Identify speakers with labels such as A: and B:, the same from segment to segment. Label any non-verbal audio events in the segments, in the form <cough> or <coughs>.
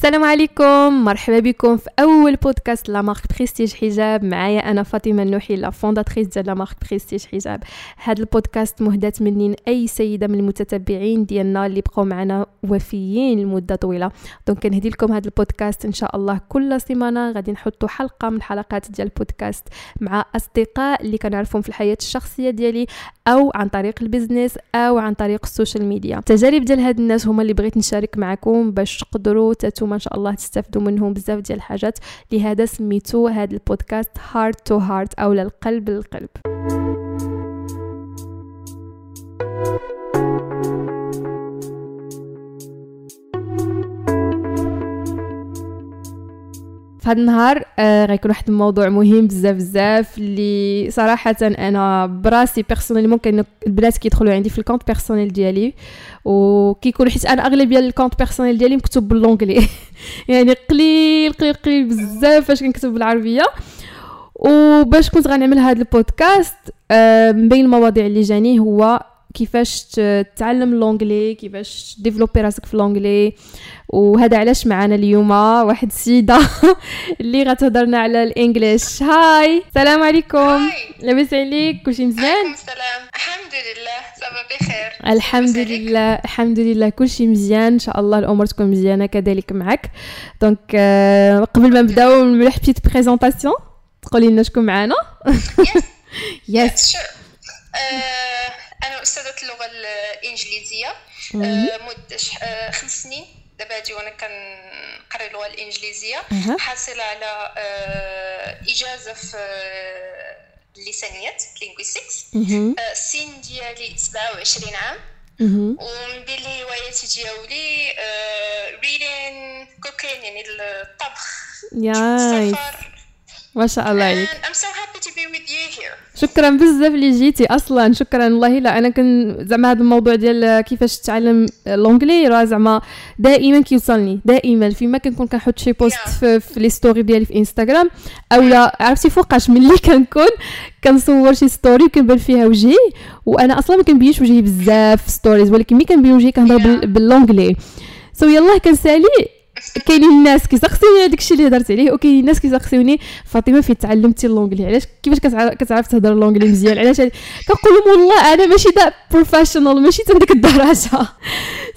A: السلام عليكم. مرحبا بكم في أول بودكاست la marque Prestige Hijab معايا أنا فاطمة النوحي la fondatrice ديال la marque Prestige Hijab هذا البودكاست مهدات مني أي سيدة من المتتبعين ديالنا اللي بقاو معنا وفيين لمدة طويلة. donc كنهدي لكم هذا البودكاست إن شاء الله كل سيمانة. غادي نحطوا حلقة من حلقات ديال البودكاست مع أصدقاء اللي كنعرفهم في الحياة الشخصية ديالي أو عن طريق ال business أو عن طريق ال social media. التجارب ديال هاد الناس هما اللي بغيت نشارك معكم باش تقدروا نتوما ان شاء الله تستافدوا منهم بزاف ديال الحاجات. لهذا سميتو هذا البودكاست Heart to Heart أو للقلب للقلب. هذا النهار آه غيكون واحد الموضوع مهم بزاف بزاف اللي صراحة أنا براسي personnel ممكن البنات كيدخلوا عندي في ال compte personnel ديالي. وكيكون حيت أنا أغلبية ال compte personnel ديالي مكتوب ب l'anglais. <laughs> يعني قليل قليل قليل بزاف فاش كنكتب بالعربية. وباش كنت غنعمل هذا البودكاست آه من بين المواضيع اللي جاني هو كيفاش تتعلم l'anglais كيفاش développer راسك في l'anglais وهذا علاش معنا اليوم واحد السيده <laughs> اللي غتهضرنا على ال English. Hi السلام عليكم. لاباس عليك؟ كلشي مزيان؟
B: السلام. الحمد لله ça va بخير.
A: الحمد لله الحمد لله كلشي مزيان. إن شاء الله الأمور تكون مزيانة كذلك معك donc euh, قبل ما نبداو نعملوا petite présentation تقولي لنا شكون معانا؟
B: Yes <laughs> أنا أستاذة اللغة الإنجليزية. مده خمس سنين. دابا هادي وأنا كنقري اللغة الإنجليزية. حاصلة على إجازة في اللسانيات linguistics السن ديالي 27 عام. ومن بين الهوايات ديالي reading cooking يعني الطبخ.
A: السفر. ما شاء الله عليك.
B: I'm so happy to be with you here.
A: شكرا بزاف اللي جيتي أصلا. شكرا والله لا أنا كن زعما هذا الموضوع ديال كيفاش تتعلم l'anglais راه زعما دائما كيوصلني. دائما فيما كنكون كنحط شي post في, في les stories ديالي في انستغرام اولا عرفتي فوقاش ملي <laughs> كنكون كنصور شي story وكنبان فيها وجهي. وأنا أصلا ما كنبينش وجهي بزاف في stories ولكن ملي كنبين وجهي كنهضر ب l'anglais so يلاه كنسالي كاينين الناس كيسقسيوني هذاك الشيء اللي هضرت عليه وكاينين الناس كيسقسيوني فاطمة فين تعلمتي l'anglais علاش؟ كيفاش كتعرف تهضر l'anglais مزيان؟ علاش كنقول لهم والله أنا ماشي تا professional ماشي تا ديك الدرجة. so <laughs>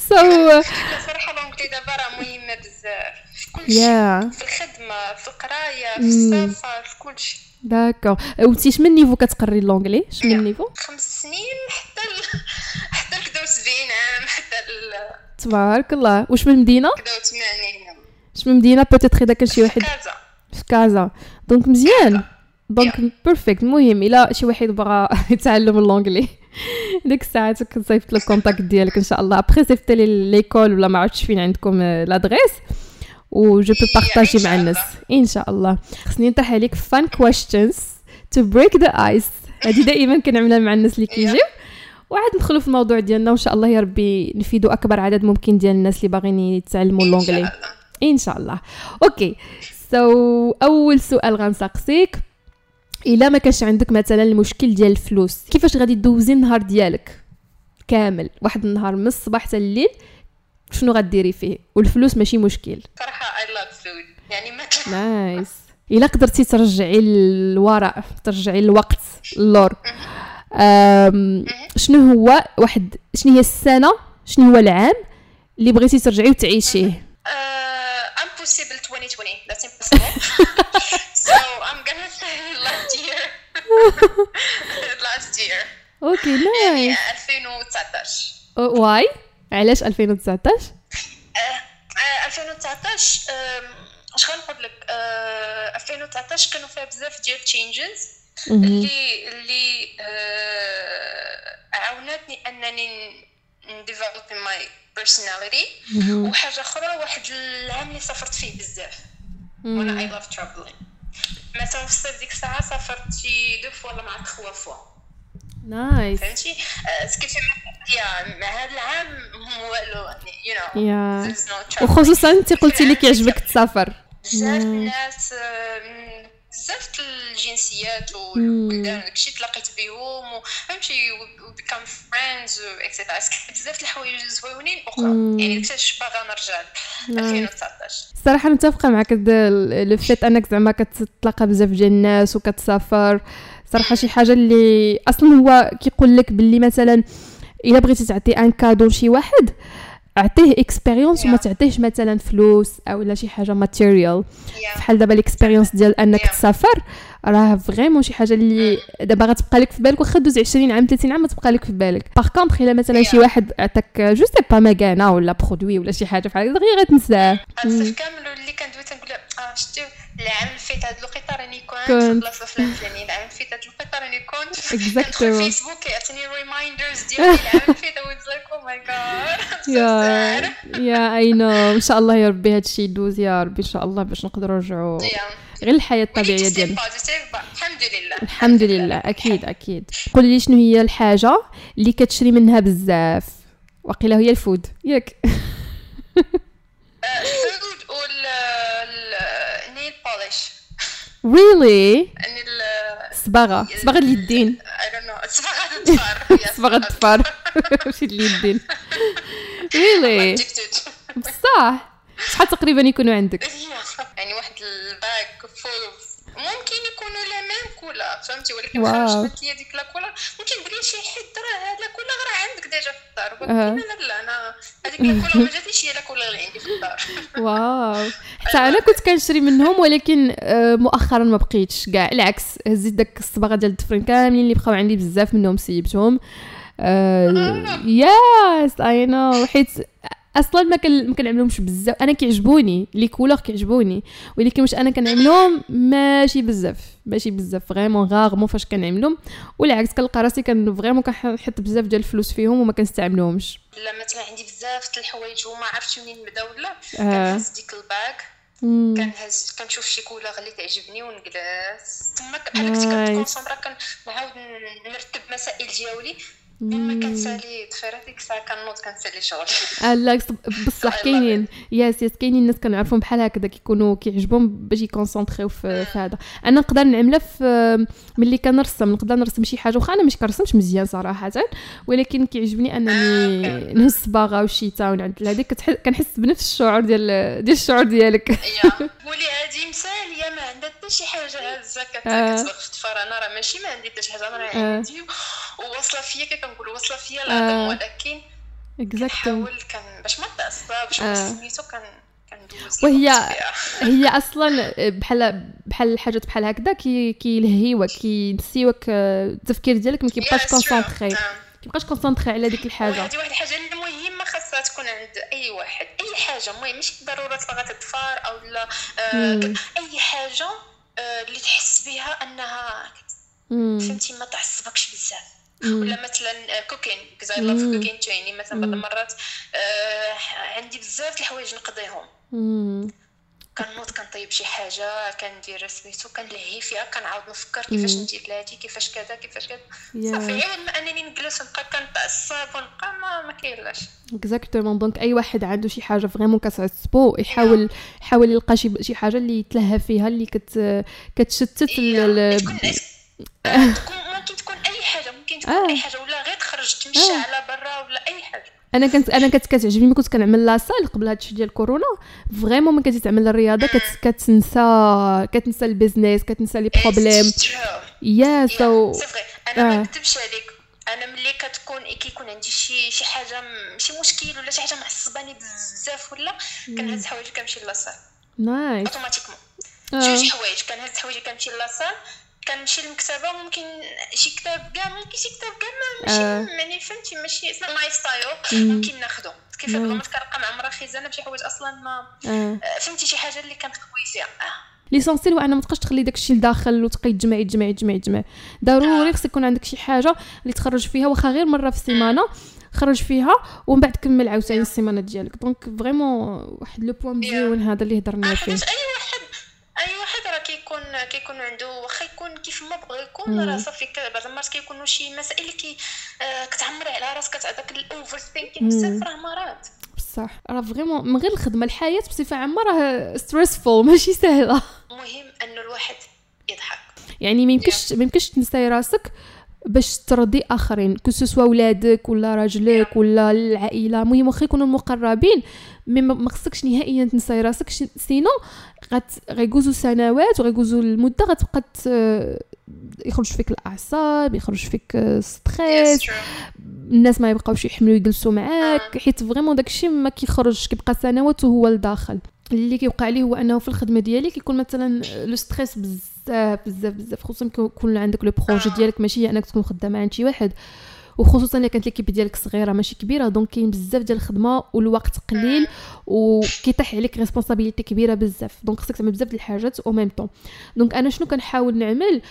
B: صراحة l'anglais دابا راه مهمه بزاف. في كل شيء. في الخدمة في القراية في السفر في كل شيء.
A: d'accord وانتي شمن niveau كتقري l'anglais شمن niveau
B: خمس سنين حتى. <laughs> حتى ال 70 عام حتى.
A: تبارك الله. واش من مدينة؟
B: 80
A: اش من مدينة؟ peut-être اذا كان شي واحد.
B: كازا.
A: في كازا. donc مزيان. donc perfect المهم إلا شي واحد بغى <laughs> يتعلم l'anglais <laughs> ديك الساعات كنصيفط لك ال contact ديالك إن شاء الله. ابخي صيفط لي l'école ولا ما عرفتش فين عندكم l'adresse و je peux partager مع الناس. إن شاء الله. خصني نطرح عليك fun questions to break the ice هذه دائما كنعملها مع الناس اللي كيجيو. وعاد ندخلوا في الموضوع ديالنا وإن شاء الله يا ربي نفيدوا أكبر عدد ممكن ديال الناس اللي باغيين يتعلموا l'anglais إن شاء الله. OK. so so, أول سؤال غنسقسيك إلا ما كانش عندك مثلا المشكل ديال الفلوس كيفاش غادي دوزي النهار ديالك؟ كامل. واحد النهار من الصباح حتى الليل شنو غديري فيه؟ والفلوس ماشي مشكل.
B: صراحة I love food يعني مثلا
A: nice إلا قدرتي ترجعي للوراء ترجعي الوقت اللور. شنو هو واحد شنو هي السنة شنو هو العام اللي بغيتي ترجعي وتعيشيه؟
B: impossible 2020 that's impossible. <laughs> So I'm gonna say last year. <laughs> Last year. OK
A: nice
B: 2019
A: why علاش 2019
B: 2019 اش غنقول لك 2019 كانوا فيها بزاف ديال changes اللي اللي عاونتني أنني ن develop my personality وحاجة أخرى واحد العام اللي سافرت فيه بزاف. وأنا I love traveling مثلا في الصيف ديك الساعة سافرت شي deux fois ولا مع trois fois.
A: nice
B: فهمتي؟ كيف yeah مع هذا العام والو you know
A: yeah. وخصوصا انت قلتي لي كيعجبك <laughs> تسافر.
B: بزاف الناس بزاف الجنسيات والبلدان وداكشي تلاقيت بهم فهمتي و become friends et cetera بزاف الحوايج زوينين أخرى؟ يعني داكشي باغا نرجع 2019
A: الصراحه متفقه معك le fait أنك زعما كتلاقى بزاف ديال الناس وكتسافر صراحة شي حاجة اللي أصلا هو كيقول لك باللي مثلا إلا بغيتي تعطي un cadeau لشي واحد أعطيه expérience وما تعطيهش مثلا فلوس أو لا شي حاجة matériel بحال دابا ال expérience ديال أنك تسافر راه vraiment شي حاجة اللي دابا غتبقى لك في بالك واخا دوز 20 عام 30 عام تبقى لك في بالك. par contre إلا مثلا شي واحد عطاك je sais pas ماكانا ولا برودوي ولا شي حاجة بحال هكا دغيا غتنساه.
B: الصيف كامل اللي كندوي تنقول شتي العام اللي فات هاد الوقيته راني <laughs> كنت. في بلاصه فلان فلانيه العام اللي فات هاد الوقيته راني كنت. كندخل فيسبوك كيعطيني reminders ديالي. العام اللي فات was like oh my God
A: yeah yeah I know إن شاء الله يا ربي هادشي يدوز يا ربي إن شاء الله باش نقدروا نرجعوا غير الحياة الطبيعية ديالنا
B: الحمد لله.
A: الحمد لله. أكيد أكيد. قولي لي شنو هي الحاجة اللي كتشري منها بزاف؟ وقيله هي الفود. ياك. <laughs> really الصباغه صباغة. اليدين.
B: صباغة الظفار <laughs>
A: صباغة الظفار ماشي <laughs> <laughs> اليدين really بصح. شحال تقريبا يكونوا عندك؟
B: يعني واحد ال bac full ممكن يكونوا la même couleur فهمتي؟ ولكن خرجت لي ديك la couleur ممكن تقولي شي حد راه هاد la couleur راه عندك déjà في الدار ولكن لا لا أنا هذيك la couleur ما جاتنيش هي la couleur اللي عندي في الدار. <laughs>
A: wow. حتى أنا كنت كنشري منهم ولكن مؤخرا ما بقيتش. كاع العكس هزيت داك الصباغة ديال الدفرين كاملين اللي بقاو عندي بزاف منهم سيبتهم. yes I know حيت أصلا ما كان ما كنعملهمش بزاف. أنا كيعجبوني les couleurs كيعجبوني ولكن واش أنا كنعملهم ماشي بزاف ماشي بزاف vraiment rarement فاش كنعملهم. والعكس كنلقى راسي كان vraiment كنحط بزاف ديال الفلوس فيهم وما كنستعملهمش.
B: لا مثلا عندي بزاف الحوايج وما عرفتش منين نبدا ولا آه. كنهز ديك الباك كنهز كنشوف شي couleur اللي تعجبني ونجلس. تما بحال كنت كن concentra كنعاود نرتب مسائل ديالي ما كنسالي دفيره ديك الساعة كنوض كنسالي شغل. <laughs>
A: لا بصح <laughs> كاينين. yes yes كاينين الناس كنعرفهم بحال هكذا كيكونوا كيعجبهم باش ي concentrer يو في, في هذا. أنا نقدر نعملها في ملي كنرسم نقدر نرسم شي حاجة واخا أنا مش كنرسمش مزيان صراحة. ولكن كيعجبني أنني نهز صباغة وشيتا ونعدل هذيك كنحس بنفس الشعور ديال ديال الشعور ديالك. <laughs>
B: ولي هذه مثالية ما عندها شي حاجة هزه كتصبغ في الطفر أنا راه ماشي ما عندي حتى شي حاجة راه عندي وواصلة فيا كنقول واصلة فيا العظم ولكن كنحاول كان باش ما تعصبش آه. سميتو كان
A: وهي <laughs> هي أصلا بحال بحال الحاجات بحال هكذا كي كيلهيوك كينسيوك التفكير ديالك ما كيبقاش concentré كيبقاش concentré على ديك الحاجة.
B: هذه واحد الحاجة اللي مهمة خاصها تكون عند أي واحد. أي حاجة المهم ماشي ضرورة صبغه الظفار أو لا آه أي حاجة آه اللي تحس بها أنها فهمتي ما تعصبكش بزاف. ولا مثلا cooking 'cause I love cooking تشيني مثلا بعض المرات آه عندي بزاف الحوايج نقضيهم. كنوض كنطيب شي حاجة كندير سميتو كنلهي فيها كنعاود نفكر كيفاش ندير لهادي كيفاش كذا كيفاش كذا. صافي عوض ما أنني نجلس ونبقى كنتعصب ونبقى ما ما كاينلاش.
A: exactement donc أي واحد عنده شي حاجة vraiment كتعصبو يحاول يحاول يلقى شي شي حاجة اللي يتلهى فيها اللي كت كتشتت <laughs>
B: ممكن تكون اي حاجة ممكن تكون آه. أي حاجة ولا غير تخرج تمشى آه. على برا ولا أي حاجة.
A: أنا كنت أنا كنت كتعجبني ملي كنت كنعمل la salle قبل هادشي ديال كورونا. vraiment ملي كتجي تعمل الرياضة كت كتنسى كتنسى ال business كتنسى les problèmes.
B: Yeah so أنا ما نكذبش عليك. أنا ملي كتكون كيكون عندي شي شي حاجة شي مشكل ولا شي حاجة معصباني بزاف ولا كنهز حوايجي كنمشي la
A: salle
B: nice automatiquement جوج حوايج. كنهز حوايجي كنمشي la salle كنمشي للمكتبه ممكن شي كتاب كاع ممكن شي كتاب كاع ماشي آه. يعني فهمتي ماشي اسمه my style ممكن ناخذو كيف هاد الغلط كنلقى مع مرا خزانة بشي حوايج أصلا ما آه. آه. فهمتي شي حاجة اللي كنخوي فيها.
A: l'essentiel هو ان ما تبقاش تخلي داكشي لداخل وتبقى تجمع يتجمع يتجمع يتجمع ضروري. خصك يكون عندك شي حاجة اللي تخرج فيها واخا غير مرة في السيمانة خرج فيها ومن بعد كمل عاوتاني السيمانة ديالك donc vraiment واحد le point مزيون هذا اللي هضرنا فيه
B: أي واحد أي واحد راه كيكون كيكون عنده واخا يكون كيف ما بغى يكون راه صافي بعض المرات كيكونوا شي مسائل اللي كي آه كتعمري على راسك كتعطيك ال overthinking بزاف راه مرات.
A: بصح. راه vraiment من غير الخدمة الحياة بصفة عامة راه stressful ماشي سهلة.
B: المهم أنه الواحد يضحك.
A: يعني ما يمكنش ما يمكنش تنساي راسك باش ترضي آخرين que ce soit ولادك ولا راجلك ولا العائلة. المهم واخا يكونوا المقربين mais ما خصكش نهائيا تنساي راسك sinon غيجوزو سنوات وغيجوزو المدة غتبقى يخرج فيك الأعصاب يخرج فيك stress الناس ما يبقاوش يحملوا يجلسوا معاك. حيت vraiment داكشي ما كيخرج كيبقى سنوات وهو لداخل. اللي كيوقع ليه هو أنه في الخدمة ديالي كيكون مثلا le stress بزاف بزاف بزاف خصوصا كيكون عندك le projet ديالك ماشي أنك تكون خدامه عند شي واحد. وخصوصا الا كانت l'équipe ديالك صغيرة ماشي كبيرة donc كاين بزاف ديال الخدمة والوقت قليل وكيطيح عليك responsibility كبيرة بزاف. donc خصك تعمل بزاف ديال الحاجات au même temps donc أنا شنو كنحاول نعمل؟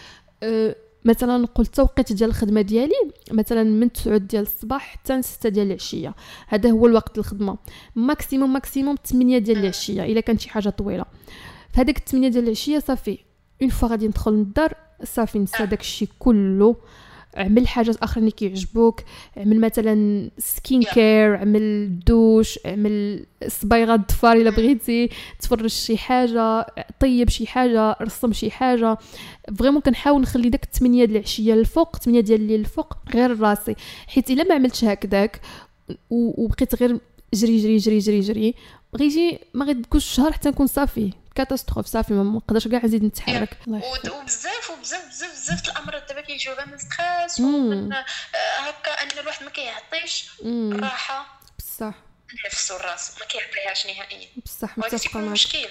A: أه مثلا نقول التوقيت ديال الخدمة ديالي مثلا من 9 ديال الصباح حتى 6 ديال العشية. هذا هو الوقت الخدمة. maximum maximum 8 ديال العشية إلا كانت شي حاجة طويلة. فهذيك 8 ديال العشية صافي. une fois غادي ندخل للدار صافي نسى داكشي كله. عمل حاجات آخرين اللي كيعجبوك عمل مثلا skin care عمل دوش عمل صبيغة الضفار إلا بغيتي تفرج شي حاجة طيب شي حاجة رسم شي حاجة. vraiment كنحاول نخلي داك 8 ديال العشية الفوق 8 ديال الليل الفوق غير راسي. حيت إلا ما عملتش هكذاك وبقيت غير جري جري جري جري جري غيجي ما غيدكوش شهر حتى نكون صافي. catastrophe صافي ما نقدرش كاع نزيد نتحرك.
B: وبزاف وبزاف بزاف بزاف الأمراض دابا كيجيو غير من stress ومن آه، هكا أن الواحد ما كيعطيش الراحه
A: بصح.
B: نفسو الراس ما كيعطيهاش نهائيا.
A: بصح متفقة معك
B: مشكل.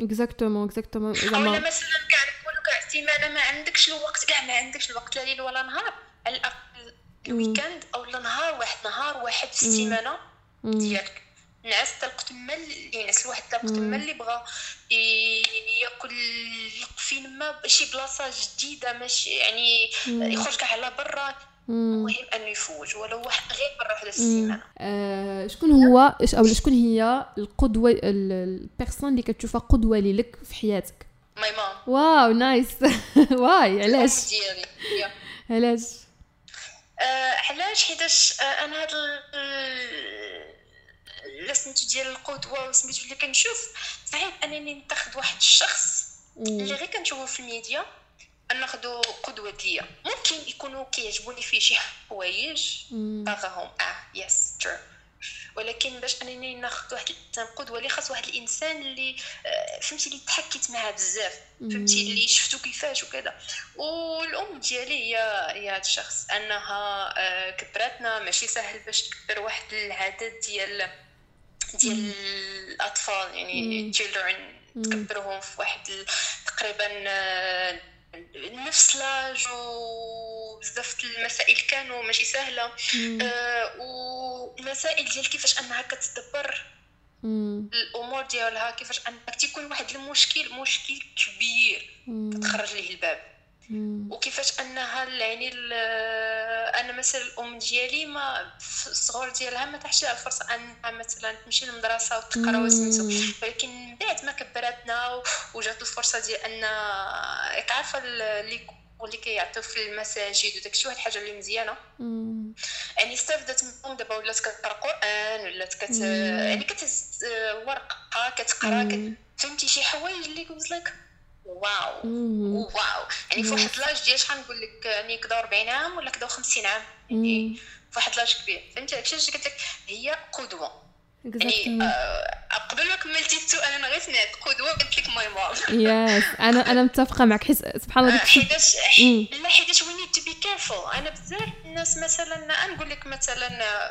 A: exactement exactement
B: ولا مثلا كاع نقولوا كاع سيمانه ما عندكش الوقت كاع ما عندكش الوقت لا ليل ولا نهار. على الأقل ال week-end أو نهار واحد نهار واحد في السيمانه ديالك. نعس تلقت ما ينعس الواحد تلقت ما اللي بغى ياكل فين ما شي بلاصة جديدة ماشي يعني يخرج كاع على برا. المهم أنه يفوج ولو واحد غير مره واحدة في السيمانة.
A: آه شكون هو أو شكون هي القدوة ال personne اللي كتشوفها قدوة لك في حياتك؟
B: my mom
A: wow nice <laughs> why علاش؟ علاش؟
B: آه علاش؟ حيتاش آه أنا هاد لا سميتو ديال القدوه وسميتو اللي كنشوف. صعيب أنني نتاخذ واحد الشخص اللي غير كنشوفو في الميديا ناخذو قدوة ليا ممكن يكونوا كيعجبوني فيه شي حوايج. باغاهم آه yes true ولكن باش أنني ناخذ واحد الانسان قدوة لي خاص واحد الإنسان اللي آه، فهمتي اللي تحكيت معاه بزاف. فهمتي اللي شفتو كيفاش وكذا. والأم ديالي هي هي هذا الشخص. أنها آه، كبراتنا ماشي سهل باش تكبر واحد العدد ديال ديال الأطفال يعني children تكبرهم في واحد تقريبا آه، نفس لاج وبزاف المسائل كانوا ماشي سهلة. آه ومسائل ديال كيفاش أنها كتدبر الأمور ديالها كيفاش انك تيكون واحد المشكل مشكل كبير. كتخرج ليه الباب. وكيفاش انها يعني أنا مثلا الام ديالي ما في الصغور ديالها ما تحش لها الفرصة انها مثلا تمشي للمدرسة وتقرا وسميتو ولكن من بعد ما كبراتنا وجات الفرصة ديال ان عارفة اللي واللي كيعطيو في المساجد وداك الشيء واحد الحاجة اللي مزيانة. يعني استفدت منهم دابا ولات كتقرأ قرآن ولات كت يعني كتهز ورقة كتقرأ كت... فهمتي شي حوايج اللي قلت لك wow wow يعني في واحد l'âge ديال شحال نقول لك يعني كدا 40 عام ولا كدا 50 عام. يعني في واحد l'âge كبير. فهمتي؟ داكشي اللي قلت لك هي قدوة. يعني آه قبل ما كملتي السؤال أنا غير سمعت قدوه قلت لك my mom
A: yes أنا أنا متفقة معك. حيت سبحان الله
B: حيتاش لا حيتاش we need to be careful أنا بزاف الناس مثلا نقول لك مثلا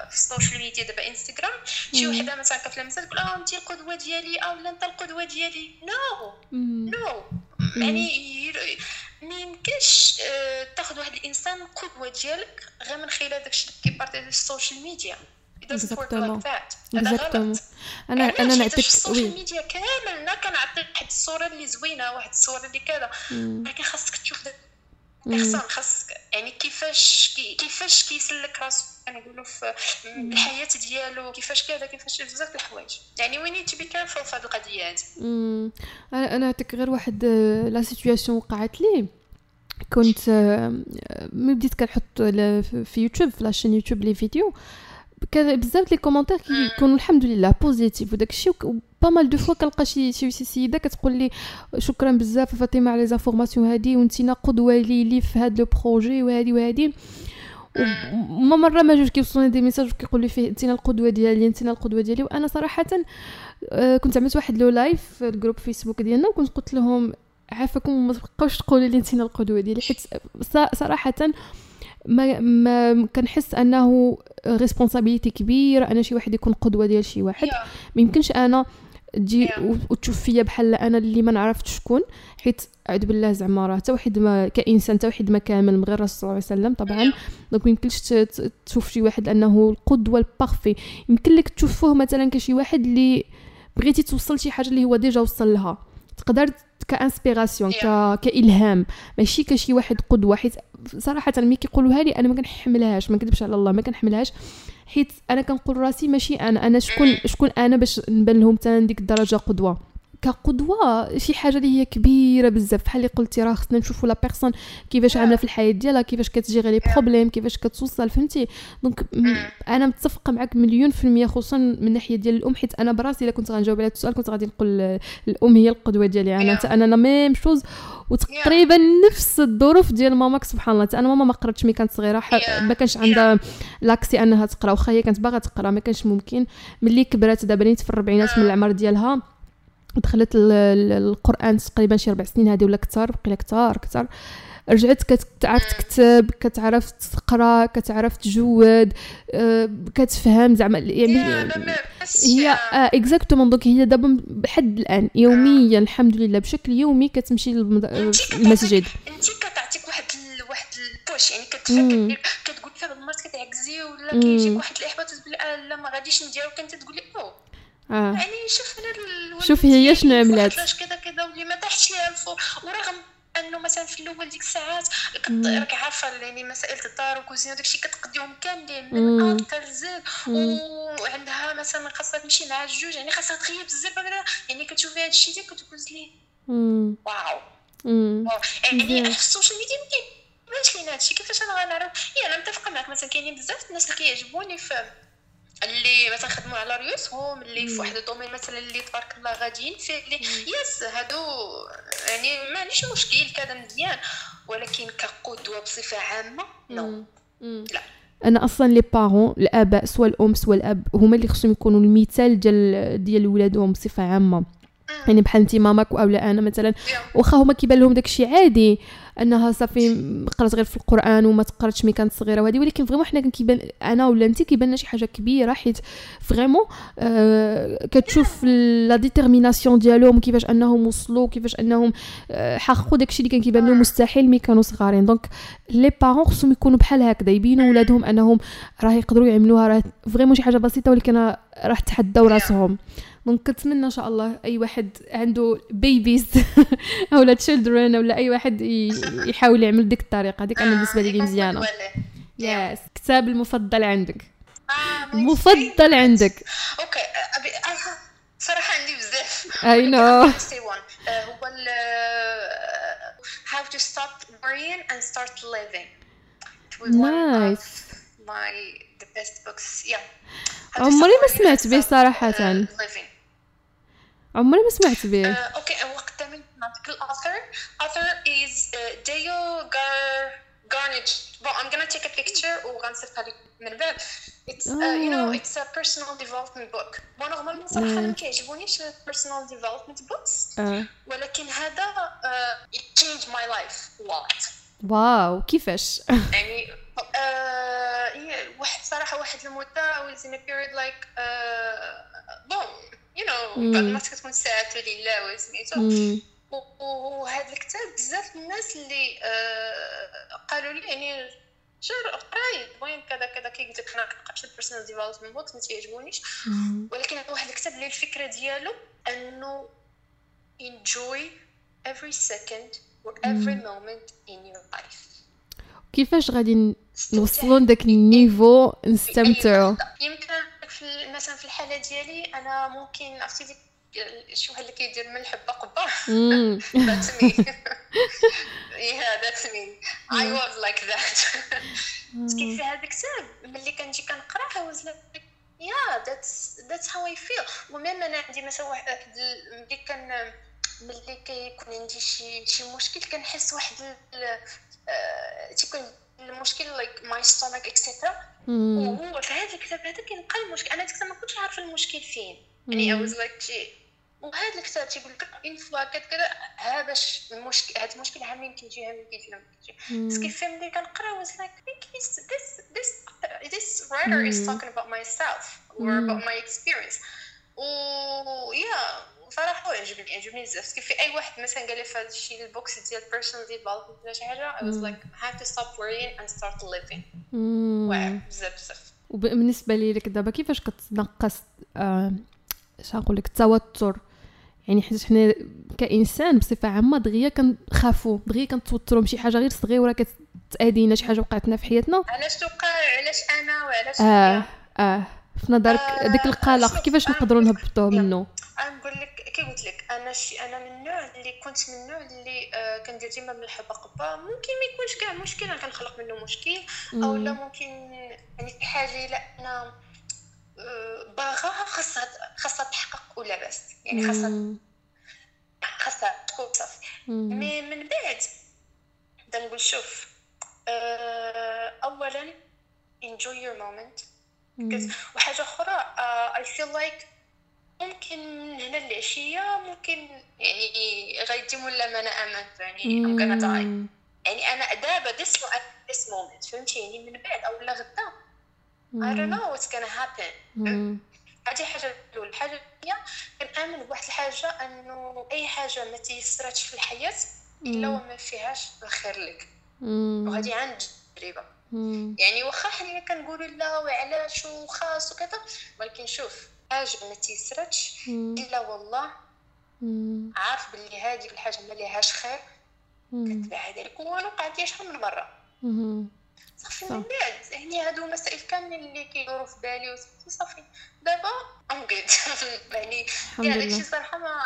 B: في ال social media دابا انستغرام شي وحدة مثلا كتلمسها تقول آه أنت القدوة ديالي أو لا أنت القدوة ديالي؟ no no يعني ما يمكنش آه، تاخذ واحد الإنسان قدوة ديالك غير من خلال داكشي اللي كيبارطاجي في ال social
A: media exactement exactement أنا أنا نعطيك
B: ال social media كاملنا كنعطيك واحد الصورة اللي زوينة واحد الصورة اللي كذا. ولكن خاصك تشوف احسن خاصك يعني كيفاش كيفاش كيسلك راسو كنقولوا في الحياة ديالو كيفاش كذا كيفاش بزاف الحوايج. يعني we need to be careful في هذه القضية هذه
A: أنا نعطيك غير واحد la situation وقعت لي. كنت ملي بديت كنحط في يوتيوب في la chaîne يوتيوب les vidéos. كان بزاف les commentaires كيكونوا الحمد لله positifs وداك الشيء pas mal de fois كنلقى شي شي سيدة كتقول لي شكرا بزاف فاطمة على les informations هادي وانتينا قدوه لي لي في هاد le projet وهادي وهادي. وما مرة ما جوج كيوصلوني des messages كيقول لي فيه انتينا القدوه ديالي انتينا القدوه ديالي. وأنا صراحة آه، كنت عملت واحد le live في ال groupe فيسبوك ديالنا وكنت قلت لهم عافاكم ما تبقاوش تقولوا لي انتينا القدوه ديالي. حيت صراحة ما ما كنحس أنه responsabilité كبيره أنا شي واحد يكون قدوة ديال شي واحد. ما يمكنش أنا تجي وتشوف فيا بحال أنا اللي ما نعرفش شكون حيت اعوذ بالله زعما راه حتى واحد ما كاين إنسان حتى واحد ما كامل من غير الرسول صلى الله عليه وسلم طبعا. دونك ما يمكنش تشوف شي واحد انه القدوة ال parfait يمكن لك تشوفوه مثلا كشي واحد اللي بغيتي توصل شي حاجة اللي هو déjà وصل لها. تقدر ك inspiration ك... كإلهام. ماشي كشي واحد قدوة حيت صراحة ملي كيقولوها لي أنا ما كنحملهاش ما نكذبش على الله ما كنحملهاش. حيت أنا كنقول راسي ماشي أنا أنا شكون شكون أنا باش نبان لهم حتى ديك الدرجة قدوة. كقدوة شي حاجة اللي هي كبيرة بزاف. بحال اللي قلتي راه خصنا نشوفوا la personne كيفاش عاملة في الحياة ديالها كيفاش كتجيري les problèmes كيفاش كتوصل فهمتي؟ donc أنا متفقة معك مليون في المية خصوصا من الناحيه ديال الأم حيت أنا براسي إلا كنت غنجاوب على هذا السؤال كنت غادي نقول الأم هي القدوة ديالي. أنا حتى أنا même chose وتقريبا نفس الظروف ديال ماماك سبحان الله. أنا ماما ما قراتش ملي كانت صغيرة ما كانش عندها l'accès أنها تقرأ. وأخا هي كانت باغا تقرأ ما كانش ممكن. ملي كبرات دابا نيت في الربعينات من العمر ديالها دخلت القرآن تقريبا شي ربع سنين هذه ولا كثر بقينا كثر كثر رجعت كتعرف تكتب كتعرف تقرأ كتعرف تجود آه، كتفهم زعما يعني هي exactement donc هي دابا بحد الآن يوميا الحمد لله بشكل يومي كتمشي للمسجد
B: انت كتعطيك واحد واحد ال push يعني كتفكر كتقول فيها المرات كتعكزي ولا كيجيك واحد الإحباط تقول لا ما غاديش نديرو. كنت تقول لي آه. يعني شوف أنا
A: شوف هي شنو عملات
B: كذا كذا واللي ما طاحش ليها الفور ورغم أنه مثلا في الأول ديك الساعات راك عارفة يعني مسائل الدار وكوزينه وداكشي كتقديهم كاملين من ا حتى وعندها مثلا خاصها تمشي مع الجوج يعني خاصها تغيب بزاف يعني كتشوفي هذا الشيء كتقول لي wow. يعني ال social media ما كاينش لينا هادشي. كيفاش أنا غنعرف؟ اي أنا متفقة معك. مثلا كاينين بزاف الناس اللي كيعجبوني في اللي مثلا خدموا على ريوسهم اللي في واحد ال domaine مثلا اللي تبارك الله غاديين في اللي yes هادو يعني ما عنديش مشكل كذا مزيان. ولكن كقدوة بصفة عامة no لا.
A: أنا أصلا les parents الآباء سواء الأم سواء الأب هما اللي خصهم يكونوا المثال ديال ديال ولادهم بصفة عامة. يعني بحال انت ماماك اولا أنا مثلا واخا هما كيبان لهم داكشي عادي أنها صافي قرات غير في القرآن وما تقراتش ملي كانت صغيرة وهذه ولكن vraiment حنا كيبان أنا ولا انت كيبان لنا شي حاجة كبيرة حيت vraiment آه كتشوف la détermination ديالهم كيفاش أنهم وصلوا كيفاش أنهم آه حققوا داكشي اللي كان كيبان لهم مستحيل ملي كانوا صغارين. donc les parents خصهم يكونوا بحال هكذا يبينوا ولادهم أنهم راه يقدروا يعملوها. راه vraiment شي حاجة بسيطة ولكن راه تحداو راسهم. donc كنتمنى إن شاء الله أي واحد عنده babies اولا children ولا أي واحد يحاول يعمل ديك الطريقة. ديك أنا بالنسبة لي مزيانة. yes كتاب المفضل عندك.
B: آه،
A: مفضل عندك.
B: okay صراحة عندي بزاف. <laughs>
A: I
B: know how how to stop worrying and start living.
A: Nice.
B: my the best books. Yeah.
A: عمري ما سمعت به صراحة. عمري ما سمعت به.
B: okay وقت من نتكل اثر از ديو جار جارنيج بو ام غانا تيك ا من بعد يو نو اتس ا بيرسونال ديفلوبمنت بوك بو نورمال صراحة آه. ما كيعجبونيش البيرسونال ديفلوبمنت بوكس ولكن هذا تشينج ماي لايف لوت
A: واو كيفاش؟ <laughs>
B: يعني واحد صراحة واحد المدة ويز ان ا بيريد لايك بون يو نو بعد ما كتكون ساعته لله وسميتو وهذا الكتاب بزاف الناس اللي قالوا لي يعني جر قراي المهم كذا كذا كي قلت لك أنا كنقراش ال personal development books ما تيعجبونيش ولكن واحد الكتاب اللي الفكرة ديالو أنه enjoy every second or every moment in your life.
A: كيفاش غادي نوصلوا لذاك ال niveau نستمتعوا
B: يمكن في مثلا في الحالة ديالي أنا ممكن عرفتي ديك شو اللي كيدير من الحبه قبه that's me yeah that's me. I was like that. كيف في هذا الكتاب ملي كنجي كنقراه like yeah that's that's how I feel. و même أنا عندي مثلا واحد ملي كان ملي كيكون عندي شي شي مشكل كنحس واحد آه، تيكون المشكل like my stomach extra وهو في هذا الكتاب هذا كيلقى المشكل أنا ديك ما كنتش عارفه المشكل فين. يعني I was like وهذا الكتاب تيقول لك en fait كذا. ها باش المشكل هذا المشكل ها منين كيجي ها منين كيجي ها منين كيجي بس كيف ملي كنقرا was like this this this this writer is talking about myself or about my experience. و yeah صراحة عجبني عجبني بزاف كيف في أي واحد مثلا قال لي في هذا الشيء ال books ديال personal development ولا شي حاجة I was like I have to stop worrying and start living. واعر بزاف بزاف.
A: وبالنسبة لي لك دابا كيفاش كتنقص آه لك التوتر؟ يعني حيت حنا كإنسان بصفة عامة دغيا كنخافوا دغيا كنتوتروا بشي حاجة غير صغيرة كتادينا شي حاجة وقعتنا في حياتنا؟
B: علاش توقع؟ علاش أنا؟ وعلاش
A: آه آه. في نظرك آه ديك القلق كيفاش نقدروا نهبطوه منه
B: نقول لك كي قلت لك أنا شي أنا من النوع اللي كنت من النوع اللي آه كندير ديما من الحبه قبة. ممكن ما يكونش كاع مشكل أنا كنخلق منه مشكل. أو لا ممكن يعني في حاجة لا أنا آه باغاها خاصها خاصها تحقق ولا بس. يعني خاصها خاصها تكون صافي. mais من بعد نبدا نقول شوف آه اولا enjoy your moment. وحاجة أخرى I feel like ممكن من هنا للعشيه ممكن يعني غيديم ولا ما أنا امنت يعني die. يعني أنا دابا this this moment فهمتي؟ يعني من بعد أو لا غدا. I don't know what's gonna happen. هذه حاجة الأولى. الحاجة الثانية كنامن بواحد الحاجة أنه أي حاجة ما تيسراتش في الحياة إلا وما فيهاش الخير لك. وهذه عن تجربه يعني واخا حنا كنقولوا لا وعلاش وخاص وكذا ولكن شوف حاجة ما تيسرتش. إلا والله عارف باللي هذيك الحاجة ما ليهاش خير. كتبعد عليك وأنا وقعت لي شحال من مرة. صافي من بعد. يعني هادو مسائل كاملين اللي كيدوروا في بالي صافي دابا <laughs> ام يعني كاع داكشي صراحة ما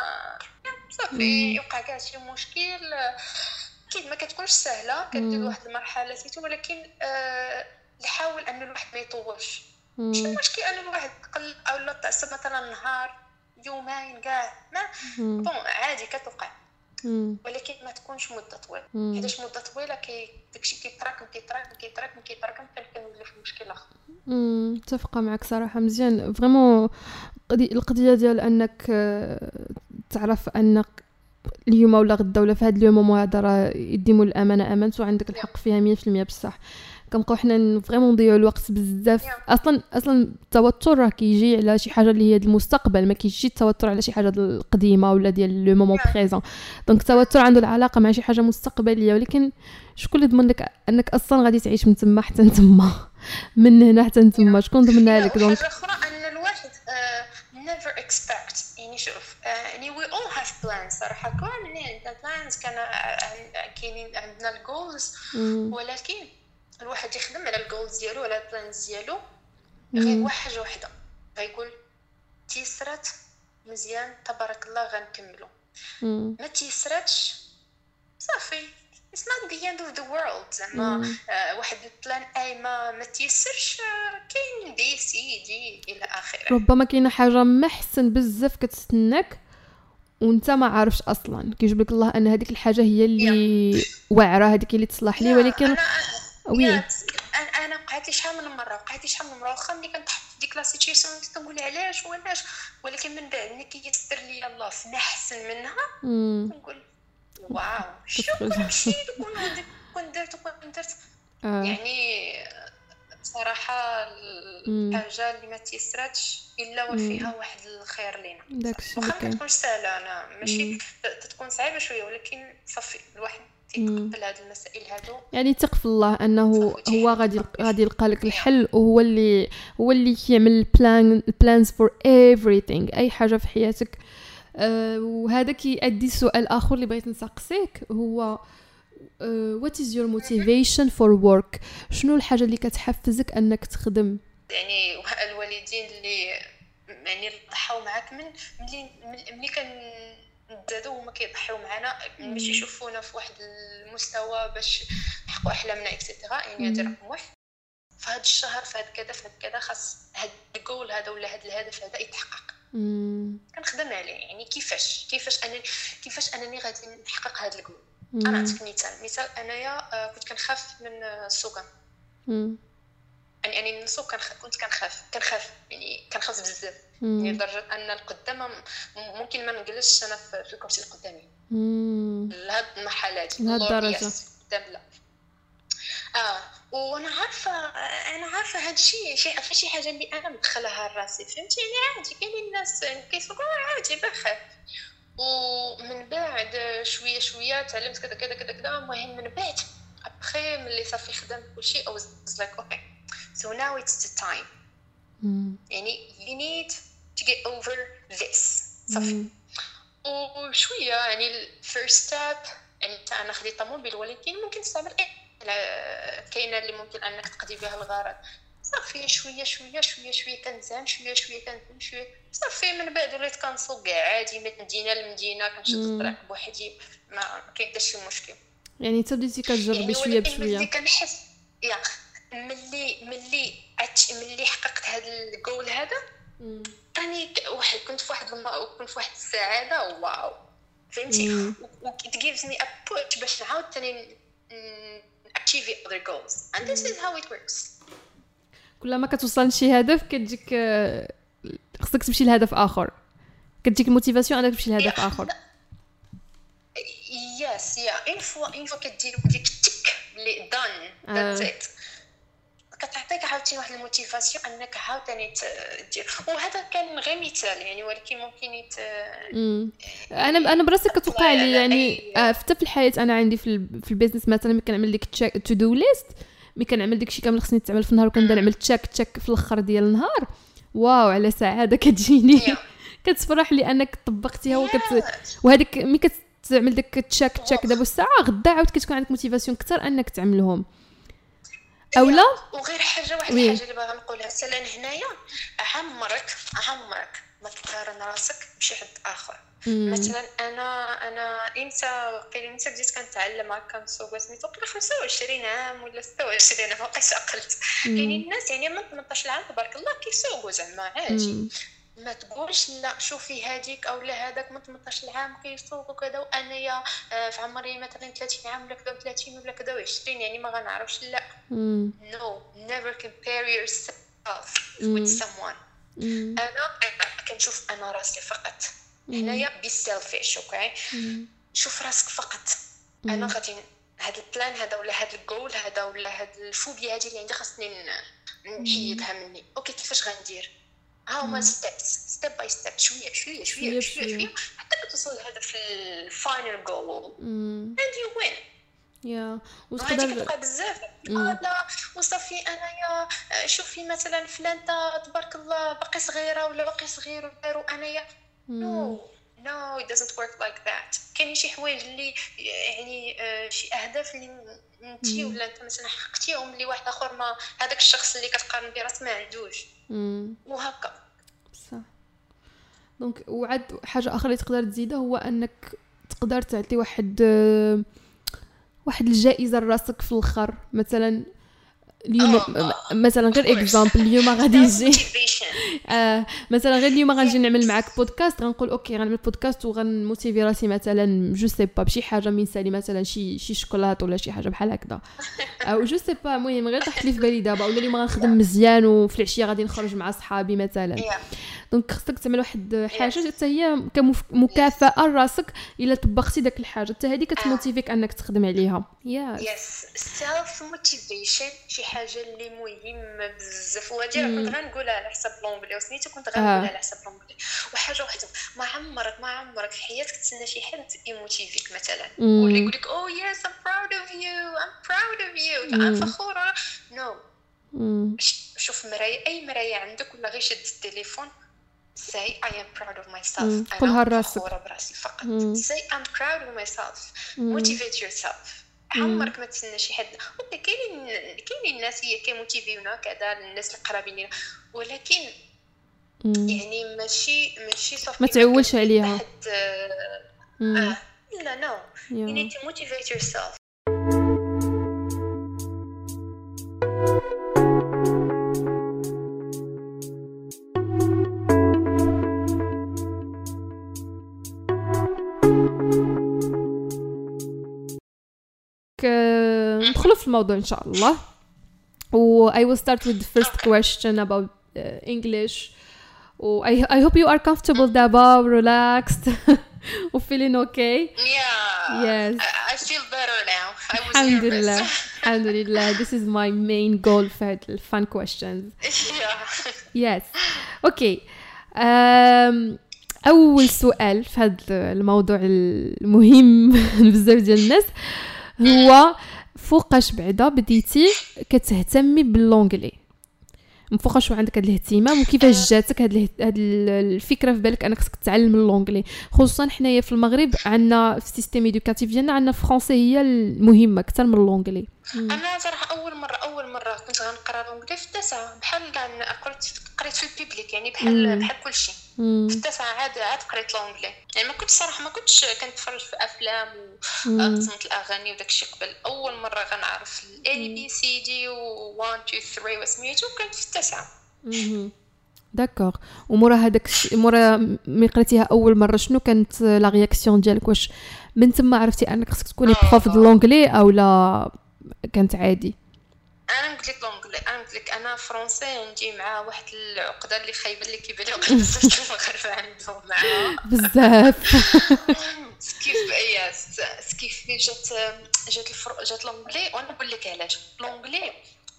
B: صافي يوقع كاع شي مشكل. أكيد ما كتكونش سهلة. كدير واحد المرحلة سيتو ولكن آه نحاول أن الواحد ما يطولش. ماشي مشكل ان الواحد تقل أو لا تعصب مثلا نهار يومين كاع ما. bon عادي كتوقع. ولكن ما تكونش مدة طويلة. حيتاش مدة طويلة كي داكشي كيتراكم كيتراكم كيتراكم كيتراكم حتى كنولي في مشكل اخر
A: متفقة معك صراحة. مزيان. vraiment القضية ديال أنك تعرف أنك اليوم ولا غدا ولا في هذا اليوم هذا راه يديموا الأمانة امانته وعندك الحق فيها 100% بصح. كنبقاو حنا vraiment نضيعوا الوقت بزاف. أصلا أصلا التوتر راه كيجي على شي حاجة اللي هي المستقبل. ما كيجيش التوتر على شي حاجة القديمة ولا ديال le moment présent donc التوتر عنده العلاقة مع شي حاجة مستقبلية. ولكن شكون اللي ضمن لك أنك أصلا غادي تعيش من تما حتى تما؟ <laughs> من هنا حتى تما. شكون ضمن لك؟
B: donc حاجة أخرى أن الواحد never expect يعني شوف يعني we all have plans صراحة كاملين عندنا plans كان كاينين عندنا ال goals ولكن الواحد يخدم على ال goals ديالو على ال plans ديالو. غير واحد حاجة وحده. غيقول تيسرات مزيان تبارك الله غنكملو. ما تيسراتش صافي. It's not the end of the world. زعما آه واحد ال plan A ما ما تيسرش آه كاين B C D إلى آخره.
A: ربما كاينة حاجة ما احسن بزاف كتستناك وانت ما عارفش أصلا. كيجيب لك الله أن هذيك الحاجة هي اللي yeah. واعرة هذيك اللي تصلح لي ولكن
B: أنا oui. أنا وقعت لي شحال من مرة وقعت لي شحال من مرة واخا ملي كنتحط في ديك la situation كنقول علاش وعلاش ولكن من بعد ملي كييسر لي الله في نحسن منها كنقول wow شوف مشيت كون درت وكون درت يعني صراحة الحاجة اللي ما تيسراتش إلا وفيها واحد الخير لينا. واخا ما تكونش سهلة أنا ماشي تكون صعيبة شوية ولكن صافي الواحد تيتقبل هاد المسائل هادو.
A: يعني ثق في الله أنه هو غادي غادي يلقى لك الحل وهو اللي هو اللي كيعمل ال plan ال plans for everything أي حاجة في حياتك. أه وهذا كيؤدي سؤال آخر اللي بغيت نسقسيك هو what is your motivation for work شنو الحاجة اللي كتحفزك أنك تخدم؟
B: يعني الوالدين اللي يعني ضحاو معاك من ملي ملي كان نزادو هما كيضحيو معنا باش يشوفونا في واحد المستوى باش نحققوا أحلامنا et cetera يعني هذا رقم واحد. هذا الشهر هذا كذا هذا كذا خاص هاد الجول هذا ولا هذا الهدف هذا يتحقق. كنخدم عليه يعني كيفاش؟ كيفاش أنا كيفاش أنني غادي نحقق هذا الجول. أنا نعطيك مثال. مثال أنايا آه، كنت كنخاف من السوقان
A: مم.
B: يعني يعني من السوق كنخ... كنت كنخاف كنخاف يعني كنخاف بزاف. يعني. لدرجه أن القدام ممكن ما نجلسش أنا في الكرسي اللي قدامي. لهاد المرحلات. يس، قدام لا. آه. وأنا عارفه أنا عارفة هاد الشيء شيء شي حاجة اللي أنا مدخلها لراسي فهمتي؟ يعني عادي. كاينين الناس كيسوقوا عادي. بخير. ومن بعد شوية شوية تعلمت كذا كذا كذا كذا. المهم من بعد أبخي ملي صافي خدمت was like okay. So now it's the time.
A: مم.
B: يعني you need to get over this. صافي
A: مم.
B: وشوية يعني ال first step يعني أنا خديت طوموبيل ولكن ممكن تستعمل لا- كاينة اللي ممكن أنك تقضي بها الغرض. صافي شوية شوية شوية شوية كنزعم شوية شوية كنزعم شوية. صافي من بعد وليت كنسوق كاع عادي من مدينة لمدينة كنشد. الطريق بوحدي ما كاين حتى شي مشكل.
A: يعني انت بديتي كتجربي
B: يعني شوية ملي
A: بشوية.
B: كنحس يا ملي ملي ملي حققت هذا الجول هذا. راني واحد كنت في واحد. كنت في واحد السعادة واو. فهمتي؟
A: مم.
B: و it gives me a push باش نعاود تاني ن- achieve other goals. And this is how it works.
A: كل ما كتوصل لشي هدف كتجيك خصك تمشي لهدف آخر. كتجيك ال motivation إنك تمشي لهدف آخر.
B: yes yeah une fois une fois كدير ديك ال tick اللي done. That's
A: آه.
B: it كتعطيك عاوتاني واحد ال motivation أنك عاوتاني ت- دير وهذا كان غير مثال يعني ولكن ممكن يت...
A: مم. أنا أنا براسي كتوقع لي يعني آه، حتى في الحياة أنا عندي في ال- في ال business مثلا ملي كنعمل ديك to-do list ملي كنعمل داكشي كامل خصني يتعمل في النهار وكنبدا نعمل check check في الأخر ديال النهار wow على سعادة كتجيني. <laughs> كتفرح لانك طبقتيها وكت. وهذيك ملي كتعمل داك check check دابا الساعة غدا عاود كتكون عندك motivation أكثر أنك تعملهم اولا
B: وغير حاجة واحد. الحاجة اللي باغا نقولها. مثلا هنايا عمرك عمرك ما تقارن راسك بشي حد آخر.
A: مم.
B: مثلا أنا أنا إمتى وقيلا إمتى بديت كنتعلم هكا نسوق سميتو وقيلا 25 عام ولا 26 عام وقيت عقلت. كاينين الناس يعني من 18 عام تبارك الله كيسوقوا زعما عادي. ما تقولش لا شوفي هذيك أو لا هذاك من 18 عام كيسوق وكذا وأنايا آه، في عمري مثلا 30 عام ولا كذا 30 ولا كذا و20 يعني ما غنعرفش لا. no never compare yourself
A: مم.
B: with someone. أنا كنشوف أنا راسي فقط. هنايا be selfish
A: okay.
B: شوف راسك فقط. أنا غادي هذا ال plan هذا ولا هذا الجول هذا ولا هذا الفوبيا هذه اللي عندي خاصني نحيدها مني. okay كيفاش غندير؟ ها هما steps step by step
A: شوية
B: شوية شوية
A: شوية.
B: شوية حتى كتوصل لهدف ال final
A: goal
B: and you win. yeah
A: وتقدر
B: كتبقى بزاف. لا وصافي انايا شوفي مثلا فلانة تبارك الله باقي صغيرة ولا باقي صغير وانايا. no no it doesn't work like that. كاين شي حوايج اللي يعني آه، شي أهداف اللي انت. ولا انت مثلا حققتيهم اللي واحد آخر ما هذاك الشخص اللي كتقارن به راسك ما عندوش. وهكا
A: صح donc وعاد حاجة آخرى اللي تقدر تزيدها هو أنك تقدر تعطي واحد واحد الجائزة لراسك في الأخر مثلا اليوم
B: آه،
A: مثلا غير. exemple اليوم <laughs> غادي يجي آه مثلا غير اليوم غنجي نعمل معاك بودكاست غنقول okay غنعمل بودكاست وغنموتيفي راسي مثلا je sais pas بشي حاجة مثالي مثلا شي شي شوكولات ولا شي حاجة بحال هكذا <laughs> أو je sais pas المهم غير طاحت لي في بالي دابا ولا اليوم غنخدم مزيان وفي العشية غادي نخرج مع صحابي مثلا. donc خصك تعمل واحد حاجة حتى هي كمكافاه لراسك إلا طبقتي داك الحاجة. حتى هذه كتموتيفيك أنك تخدم عليها.
B: yes self motivation شي حاجة اللي مهمة بزاف. راه كنت غنقولها على حساب l'anglais وسميتو كنت غنقولها على حساب l'anglais وحاجة واحدة ما عمرك ما عمرك في حياتك تسنى شي حد يموتيفيك مثلا. ولا يقول لك oh yes I'm proud of you I'm proud of you أنا فخورة. no
A: مم.
B: شوف مرايه أي مرايه عندك ولا غير شد التليفون say I am proud of
A: مم.
B: myself
A: قولها
B: أنا
A: لراسك.
B: فخورة برأسي فقط
A: مم.
B: say I'm proud of myself
A: مم.
B: motivate yourself عمرك ما تسنى شي حد okay كاينين كاينين الناس هي كيموتيفيونا كذا الناس القرابين لينا ولكن
A: مم.
B: يعني ماشي ماشي صافي
A: ما تعولش عليها.
B: حد آه،
A: مم.
B: آه لا نو you
A: يا.
B: need to motivate yourself
A: ندخلوا في الموضوع ان شاء الله و I will start with the first question about uh, English و I, I hope you are comfortable دابا relaxed و feeling okay
B: Yeah.
A: Yes.
B: I, feel better now. I was
A: الحمد. لله الحمد لله this is my main goal في هاد ال fun questions
B: yeah.
A: yes أوكي أم، اول سؤال في هذا الموضوع المهم بزاف ديال الناس هو فوقاش بعدا بديتي كتهتمي ب l'anglais. من فوقاش عندك هذا الاهتمام وكيفاش جاتك هاد الفكرة في بالك أنك خصك تتعلم l'anglais؟ خصوصا حنايا في المغرب عندنا في ال système éducatif ديالنا عندنا français هي المهمة أكثر من l'anglais.
B: أنا صراحة أول مرة أول مرة كنت غنقرأ l'anglais في التاسعة. بحال كاع قريت قريت في ال public يعني بحال. بحال كلشي. في التاسعه عاد عاد قريت l'anglais. يعني ما كنتش صراحة ما كنتش كنتفرج في أفلام
A: مم.
B: وكنسمع الأغاني وداك الشيء قبل. أول مرة غنعرف ال A B C D و 1 2 3 وسميتو كانت في التاسعة.
A: مهم. d'accord. ومورا هذاك مورا ملي قريتيها أول مرة شنو كانت la réaction ديالك؟ واش من تما عرفتي أنك خصك تكوني
B: آه.
A: prof د l'anglais أو لا كانت عادي؟
B: أنا قلت لك l'anglais أنا قلت لك أنا français عندي مع واحد العقدة اللي خايبة اللي كيبان لي. وقت بزاف المغاربه عندهم معاها.
A: بزاف. <laughs>
B: كيف yes كيف جات جات ال fr... جات l'anglais. وأنا نقول لك علاش. l'anglais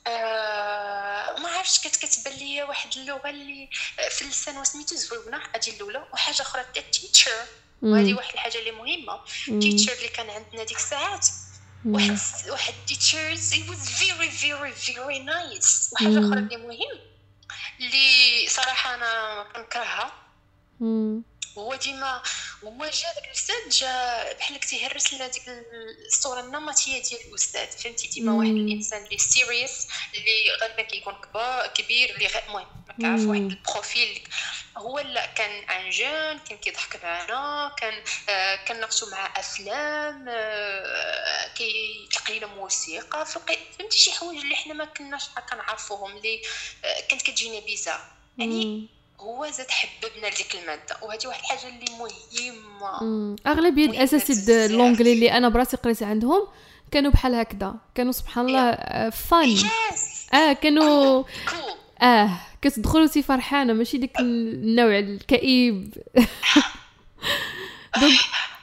B: آه ما عرفتش كانت كتبان لي واحد اللغة اللي في اللسان وسميتو زوينة هذه الأولى. وحاجة أخرى حتى teacher وهذه واحد الحاجة اللي مهمة. teacher اللي كان عندنا ديك الساعات. واحد واحد teachers he was very very very nice. وحاجه. أخرى اللي مهم اللي صراحة أنا كنكرهها هو ديما هو جا داك الأستاذ جا بحال تيهرس لنا ديك الصورة النمطية ديال الأستاذ. فهمتي؟ ديما واحد. الإنسان اللي serious اللي غالبا كيكون كبار كبير اللي غير المهم
A: مم.
B: واحد ال profil. هو لا كان un jeune كان كيضحك معنا كان آه كنناقشوا مع أفلام آه كيطلق لنا موسيقى. فهمتي شي حوايج اللي حنا ما كناش كنعرفوهم اللي آه كانت كتجينا bizarre يعني هو زاد حببنا لديك المادة وهذه واحد الحاجة اللي مهمة.
A: أغلبية
B: بزاف.
A: l'anglais اللي أنا براسي قريت عندهم كانوا بحال هكذا. كانوا سبحان الله fun
B: yes
A: آه كانوا آه كتدخل وانتي فرحانة ماشي ديك النوع الكئيب. <laughs> <laughs> donc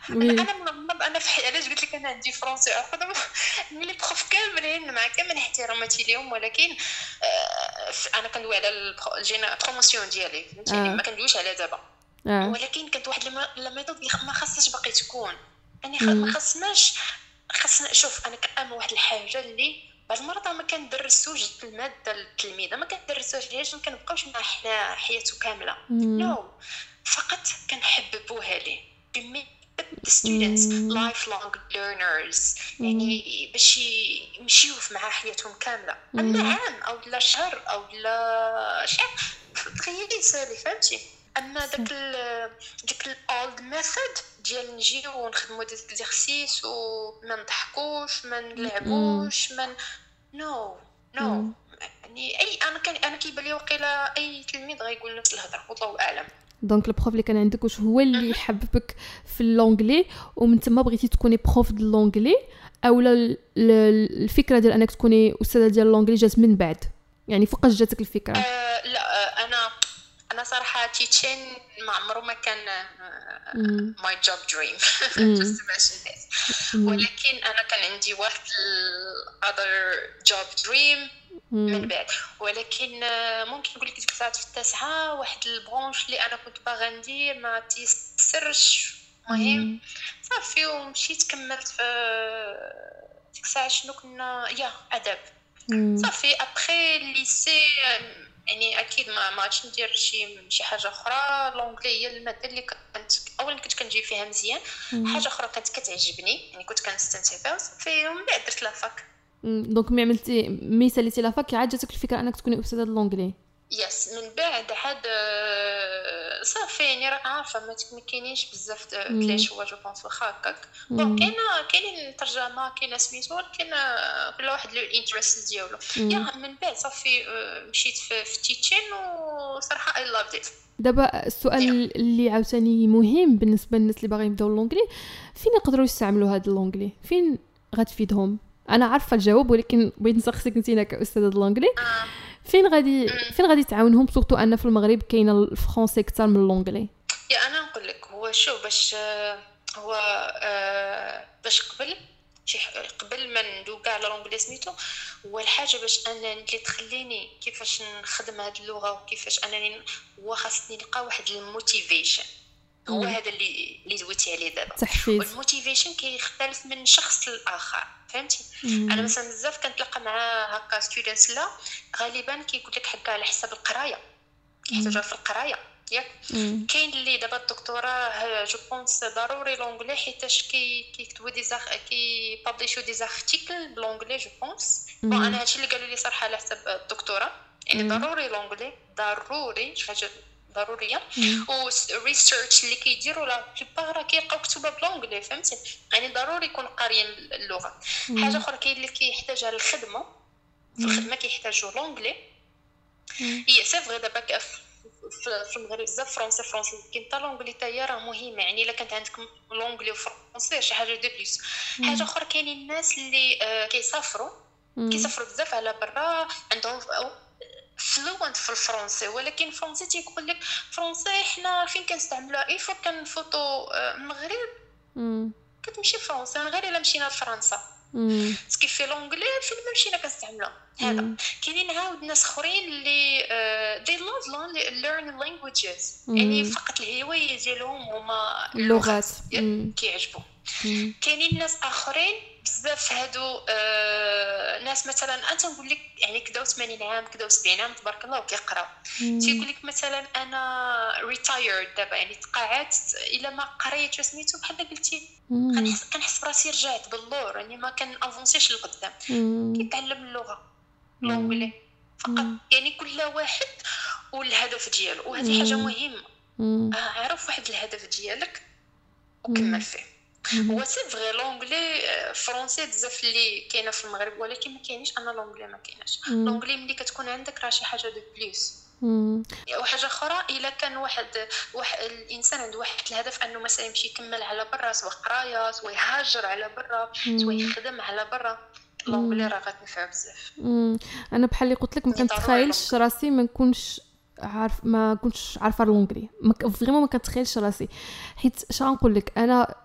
A: oui.
B: أنا منظم أنا في حي... علاش قلت لك أنا عندي français عقده <laughs> ملي profs كاملين مع كامل احتراماتي ليهم ولكن آه أنا كندوي على ال pro- الجينا promotion ديالي فهمتيني؟
A: آه.
B: ما كندويش على دابا.
A: آه.
B: ولكن كانت واحد اللي خ- ما خاصهاش باقي تكون. يعني خ-. ما خاصناش خاصنا شوف أنا كنأمن واحد الحاجة اللي بعض المرات ما كندرسوش المادة للتلميذه ما كندرسوش ليش؟ ما كنبقاوش مع حنا حياته كاملة. نو no. فقط كنحببوها ليه. بمي the students
A: مم.
B: lifelong learners. يعني باش يمشيو مع حياتهم كاملة. أما
A: مم.
B: عام أو لا شهر أو لا شهر تخيلي سالي فهمتي؟ أما داك ديك ال old method ديال نجيو ونخدمو des exercices وما نضحكوش ما نلعبوش ما no
A: no.
B: يعني اي أنا كان أنا كيبان لي وقيله أي تلميذ غيقول نفس الهضرة والله أعلم.
A: donc ال prof اللي كان عندك واش هو اللي حببك في l'anglais ومن تما بغيتي تكوني prof د l'anglais أو لا ال- ال- الفكرة ديال انك تكوني استاذه ديال l'anglais جات من بعد يعني فوقاش جاتك الفكرة
B: آه لا أنا أنا صراحة teaching ما عمره ما كان. my
A: job dream.
B: ولكن أنا كان عندي واحد ال other job dream
A: من.
B: بعد ولكن آه، ممكن نقول لك ديك الساعات في التاسعة واحد ال branche اللي أنا كنت باغا ندير ما تيسرش مهم صافي ومشيت كملت في ديك الساعة شنو كنا yeah
A: أدب.
B: صافي après le lycée يعني أكيد ما ما عادش ندير شي شي حاجة أخرى l'anglais هي المادة اللي كنت اولا كنت كنجي فيها مزيان. حاجة أخرى كانت كتعجبني يعني كنت كنستمتع بها صافي ومن بعد درت la
A: fac. donc ملي عملتي مي ساليتي la fac عاد جاتك الفكرة أنك تكوني أستاذة د l'anglais
B: yes من بعد عاد آه، صافي يعني راك عارفة ما كاينينش بزاف هو جو بونس واخا هكاك. bon كاينة كاينين الترجمه كاينة سميتو ولكن آه، كل واحد له ال interest
A: ديالو.
B: yeah من بعد صافي آه، مشيت في, في teaching وصراحة I loved it
A: دابا السؤال اللي عاوتاني مهم بالنسبة للناس اللي باغيين يبداو l'anglais فين يقدروا يستعملوا هذا l'anglais فين غتفيدهم؟ أنا عارفة الجواب ولكن بغيت نسقسيك انت كأستاذة l'anglais
B: آه.
A: فين غادي فين غادي تعاونهم؟ surtout أن في المغرب كاينة ال français أكثر من l'anglais
B: yeah أنا نقول لك هو شو باش آه، هو آه، باش قبل شي قبل ما ندوي كاع l'anglais سميتو هو الحاجة باش أنا اللي تخليني كيفاش نخدم هاد اللغة وكيفاش أنني هو خاصني نلقى واحد ال motivation. هو هذا اللي اللي دويتي عليه دابا.
A: تحفيز.
B: وال motivation كيختلف من شخص للاخر فهمتي؟ أنا مثلا بزاف كنتلاقى مع هكا students لا غالبا كيقول لك حكا على حساب القراية كيحتاجوها في القراية ياك؟ كاين اللي دابا الدكتوراه je pense ضروري l'anglais حيتاش كي كيكتبوا des ar- كي publish و des articles ب l'anglais je pense. bon أنا هادشي اللي قالوا لي صراحة على حساب الدكتوراه يعني ضروري l'anglais ضروري شي حاجة ضرورية. و research اللي كيديروا la plupart راه كيلقاو كتبه ب l'anglais فهمتي؟ يعني ضروري يكون قاريين اللغة. حاجة أخرى كاين اللي كيحتاجها للخدمة. في الخدمة كيحتاجوا l'anglais هي c'est vrai دابا في المغرب بزاف français français كاين حتى l'anglais حتى هي راه مهمة. يعني إلا كانت عندك l'anglais و français شي حاجة de plus. حاجة أخرى كاينين الناس اللي آه، كيسافروا. كيسافروا بزاف على برا عندهم fluent في الفرنسي ولكن الفرنسي تيقول لك فرنسي حنا فين كنستعملوها؟ اي فوا كنفوتو المغرب كتمشي فرنسا غير إلا مشينا لفرنسا. ce qui fait l'anglais فين ما مشينا كنستعملوها. هذا. كاينين عاود ناس أخرين اللي they love learn languages يعني فقط الهواية ديالهم هما
A: اللغات.
B: كيعجبو. كاينين ناس آخرين بزاف هادو آه ناس مثلا أنت نقول لك يعني كداو 80 عام كداو 70 عام تبارك الله وكيقراو تيقول لك مثلا أنا retired دابا يعني تقاعدت الا ما قريت سميتو بحال قلتي. كنحس كنحس براسي رجعت باللور يعني ما كن avance يش لقدام كيتعلم اللغة l'anglais فقط يعني كل واحد والهدف ديالو وهذه حاجة مهمة. عرف واحد الهدف ديالك وكمل فيه. هو c'est vrai l'anglais français بزاف اللي كاينة في المغرب ولكن ما كاينش أنا l'anglais ما كايناش l'anglais ملي كتكون عندك راه شي حاجة de plus وحاجه أخرى إلا كان واحد, واحد الإنسان عنده واحد الهدف أنه مثلا يمشي يكمل على برا سواء قراية سواء يهاجر على برا سواء يخدم على برا. l'anglais راه غتنفع بزاف.
A: أنا بحال اللي قلت لك ما كنتخيلش راسي ما نكونش عارف ما كنتش عارفة l'anglais vraiment ما كنتخيلش راسي. حيت اش غنقول لك؟ أنا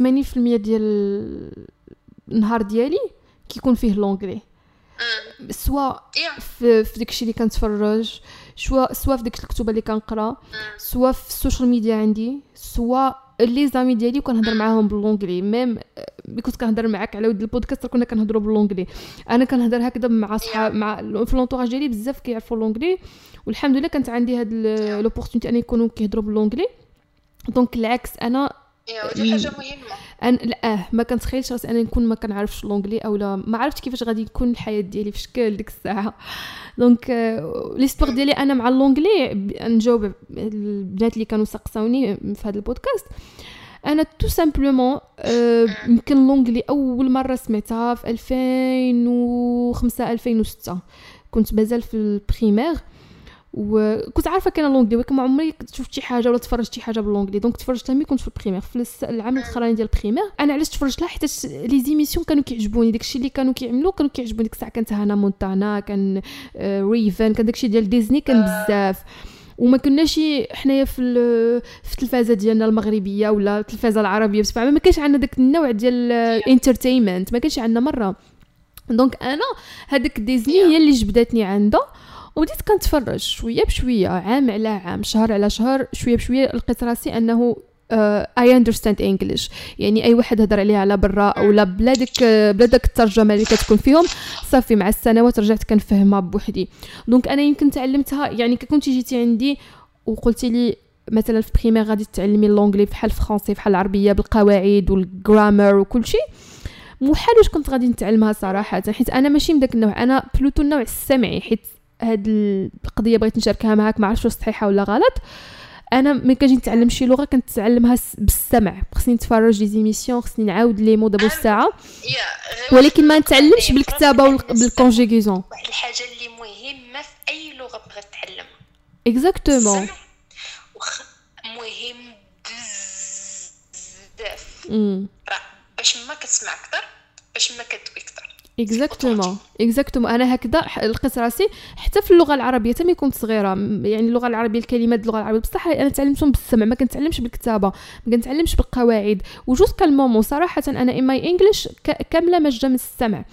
A: 80% ديال النهار ديالي كيكون فيه l'anglais سواء في, في داكشي اللي كنتفرج سواء سواء في ديك الكتب اللي كنقرا سواء في ال social media عندي سواء les amis ديالي كنهضر معاهم ب l'anglais même ملي كنت كنهضر معاك على ود البودكاست كنا كنهضروا ب l'anglais أنا كنهضر هكذا مع صحاب مع في l'entourage ديالي بزاف كيعرفوا l'anglais والحمد لله كانت عندي هاد l'opportunité أن يكونوا كيهضروا ب l'anglais donc العكس أنا
B: ودي حاجة مهمة.
A: أنا لا آه ما كنتخيلش راسي أنا نكون ما كنعرفش l'anglais اولا ما عرفتش كيفاش غادي يكون الحياة ديالي في شكل ديك الساعة. donc آه l'histoire ديالي أنا مع l'anglais نجاوب البنات اللي كانوا سقساوني في هذا البودكاست. أنا tout simplement آه يمكن l'anglais أول مرة سمعتها في 2005 2006 كنت مازال في ال primaire وكنت عارفة كان l'anglais ولكن ما عمري شفت شي حاجة ولا تفرجت شي حاجة ب l'anglais donc تفرجت ملي كنت في ال primaire في العام الأخراني ديال ال primaire أنا علاش تفرجت لها حيت les émissions كانوا كيعجبوني. داكشي اللي كانوا كيعملوا كانوا كيعجبوني. ديك الساعة كانت هانا مونتانا كان ريفن كان داكشي ديال ديزني كان بزاف. وما كناش حنايا في في التلفازة ديالنا المغربية ولا التلفازة العربية بصفة عامة. ما كانش عندنا داك النوع ديال ال entertainment ما كانش عندنا مرة. donc أنا هذاك ديزني هي اللي جبدتني عندها. وبديت كنتفرج شوية بشوية عام على عام شهر على شهر شوية بشوية لقيت راسي أنه I understand English يعني أي واحد هضر عليها على برا ولا بلا ديك بلا داك الترجمة اللي كتكون فيهم صافي مع السنوات رجعت كنفهمها بوحدي. donc أنا يمكن تعلمتها يعني كنتي جيتي عندي وقلتي لي مثلا في primaire غادي تعلمي l'anglais بحال الفرنسي بحال العربية بالقواعد وال grammar وكل شيء. محال واش كنت غادي نتعلمها صراحة حيت أنا ماشي من داك النوع أنا plutôt النوع السمعي حيت هاد القضية بغيت نشاركها معاك ما عرفتش واش صحيحة ولا غلط. أنا ملي كنجي نتعلم شي لغة كنتعلمها بالسمع. خصني نتفرج les émissions خصني نعاود les mots دابا الساعة. ولكن ما نتعلمش بالكتابة وبال conjugaison
B: واحد الحاجة اللي مهمة في أي لغة بغيت تعلمها
A: اكزاكتومون
B: مهم بزاف. باش ما كتسمع أكثر باش ما كتوي أكثر
A: exactement exactement أنا هكذا لقيت راسي حتى في اللغة العربية ملي كنت صغيرة. يعني اللغة العربية الكلمات اللغة العربية بصح أنا تعلمتهم بالسمع ما كنتعلمش بالكتابة ما كنتعلمش بالقواعد. وجوست كالمومون صراحة أنا ان ماي انجلش كاملة ماجده من السمع.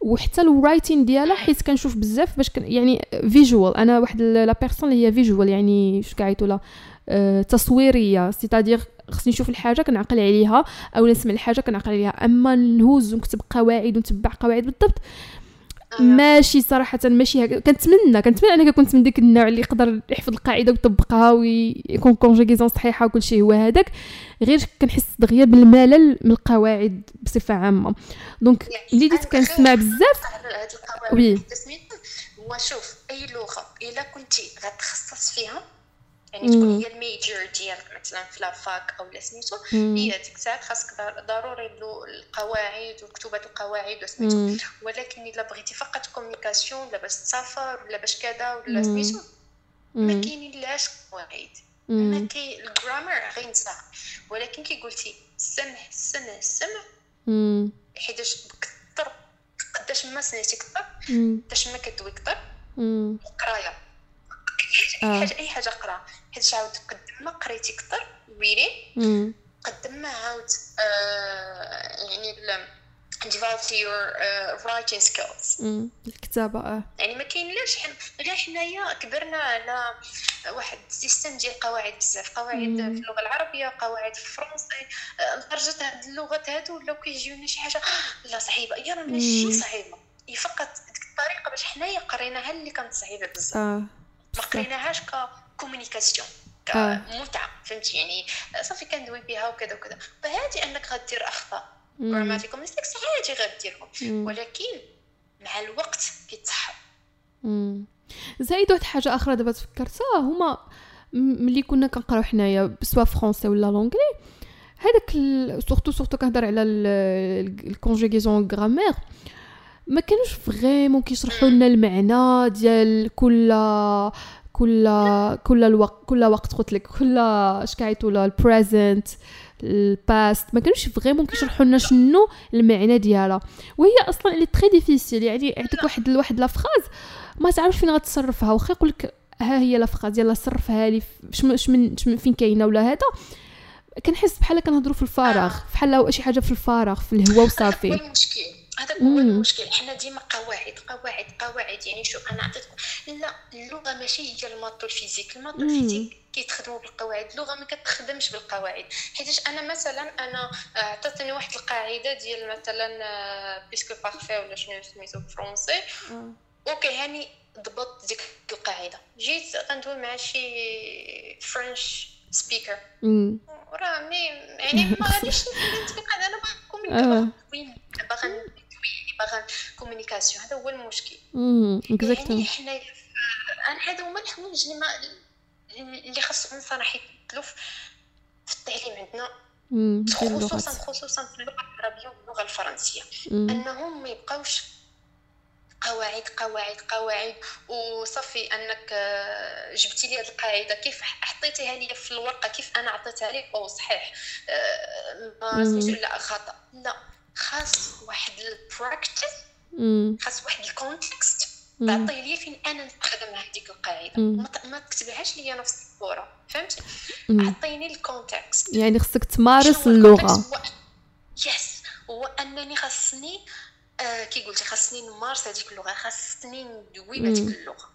A: وحتى الرايتين ديالها حيت كنشوف بزاف باش كن يعني فيجوال أنا واحد لا بيرسون اللي هي فيجوال يعني شو لا أه تصويرية. سيتادير خصني نشوف الحاجة كنعقل عليها أو نسمع الحاجة كنعقل عليها. أما نهوز ونكتب قواعد ونتبع قواعد بالضبط آه. ماشي صراحة ماشي هكا. كنتمنى كنتمنى أنك كنت من ديك النوع اللي يقدر يحفظ القاعدة ويطبقها ويكون كونجيغيزون صحيحة وكل شيء هو هذاك. غير كنحس دغيا بالملل من القواعد بصفة عامة. donc ملي بديت كنسمع بزاف
B: oui. هو شوف أي لغة إلا كنتي غتخصص فيها يعني تكون هي ال major ديالك مثلا في la fac أو لا سميتو. هي ديك الساعة خاصك ضروري القواعد وكتوبه القواعد وسميتو ولكن إلا بغيتي فقط communication ولا باش تسافر ولا باش كذا ولا سميتو ما كاينين لاش قواعد. ما كاين الجرامر غينسى ولكن كي قلتي السمع السمع السمع حيتاش كثر قداش ما سمعتي كثر قداش ما كدوي كثر القرايه اي حاجة أي حاجة قرا. حيت عاود قد ما قريتي كثر ريدي قد ما عاود آه يعني develop your uh, writing skills.
A: الكتابة آه.
B: يعني ما كاين لاش. غير حنايا كبرنا على واحد système ديال قواعد بزاف قواعد في اللغة العربية قواعد في الفرنسي لدرجة هاد اللغات هادو ولاو كيجيونا شي حاجة لا صعيبة. يا راه ماشي صعيبة؟ هي فقط ديك الطريقة باش حنايا قريناها اللي كانت صعيبة بزاف. آه. ما قريناهاش ك communication كمتعه فهمتي؟ يعني صافي كندوي بها وكذا وكذا. فهادي أنك غدير أخطاء. grammatical mistakes عادي غديرهم. ولكن مع الوقت كيتصحوا
A: زايد واحد حاجة أخرى دابا تفكرتها هما ملي كنا كنقراو حنايا soit français ولا l'anglais هذاك surtout surtout كنهضر على ال conjugaison grammaire ما كانوش vraiment كيشرحوا لنا المعنى ديال كل كل كل الوقت كل وقت قلت لك كل اش كايتو ال present ال past ما كانوش vraiment كيشرحوا لنا شنو المعنى ديالها. وهي أصلا اللي très difficile يعني يعطيك واحد واحد la phrase ما تعرفش فين غتصرفها. واخا يقول لك ها هي la phrase يلا صرفها لي اش من فين كاينة ولا هذا. كنحس بحال كنهضروا في الفراغ بحال شي حاجة في الفراغ في الهواء وصافي. <laughs>
B: المشكل هذا هو المشكل. حنا ديما قواعد قواعد قواعد. يعني شو أنا عطيتكم لا اللغة ماشي هي الماط والفيزيك الماط والفيزيك كيتخدموا بالقواعد. اللغة ما كتخدمش بالقواعد. حيتاش أنا مثلا أنا عطاتني واحد القاعدة ديال مثلا plus-que-parfait ولا شنو سميتو بال français okay هاني ضبط ديك القاعدة. جيت غندوي مع شي French speaker راه mais يعني ما غاديش نتبقى أنا باغا باغا باغا communication هذا هو المشكل. يعني حنا أنا هذا هما الحوايج اللي ما اللي خاصهم صراحة يبدلوا في التعليم عندنا. خصوصا خصوصا في اللغة العربية واللغة الفرنسية. أنهم ما يبقاوش قواعد قواعد قواعد. وصافي أنك آه، جبتي لي هذه القاعدة كيف حطيتيها لي في الورقة كيف أنا عطيتها لك؟ أو صحيح. آه، ما سميتو لا خطا لا. خاص واحد ال practice خاص واحد ال context تعطي لي فين أنا نستخدم هذيك القاعدة. ما تكتبهاش لي أنا في الصورة فهمتي؟ عطيني ال context
A: يعني خصك تمارس اللغة.
B: yes هو أنني خاصني آه كي قلتي خاصني نمارس هذيك اللغة خاصني ندوي بهذيك اللغة.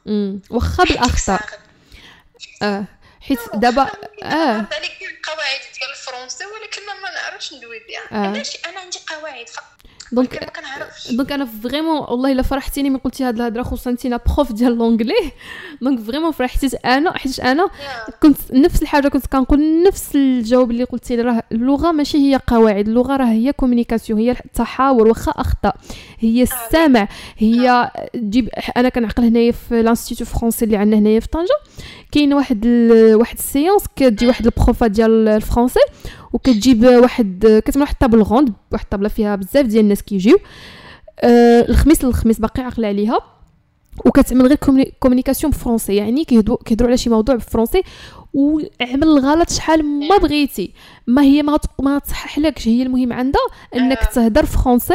A: واخا بالأخطاء. <laughs> آه. حيت دابا آه.
B: قواعد ديال الفرنسي ولكن ما نعرفش ندوي بها. آه. علاش؟ أنا عندي قواعد
A: donc donc أنا vraiment والله الا فرحتيني من قلتي هاد الهضره خصوصا انت prof ديال l'anglais donc vraiment فرحتي أنا حيت أنا كنت نفس الحاجة كنت كنقول نفس الجواب اللي قلتي راه اللغة ماشي هي قواعد اللغة راه هي communication هي التحاور واخا اخطاء هي السمع هي تجيب أنا كنعقل هنايا في l'Institut français اللي عندنا هنايا في طنجة. كاين واحد ال... واحد séance كتجي واحد ال prof ة ديال ال français وكتجيب واحد كتعمل واحد ال table ronde واحد ال table فيها بزاف ديال الناس كيجيو. آه الخميس للخميس باقي عاقلة عليها. وكتعمل غير communication بال français يعني كيهضروا كيهضروا على شي موضوع بال français وعمل الغلط شحال ما بغيتي. ما هي ما ما تصحح لكش هي المهم عندها إنك تهضر français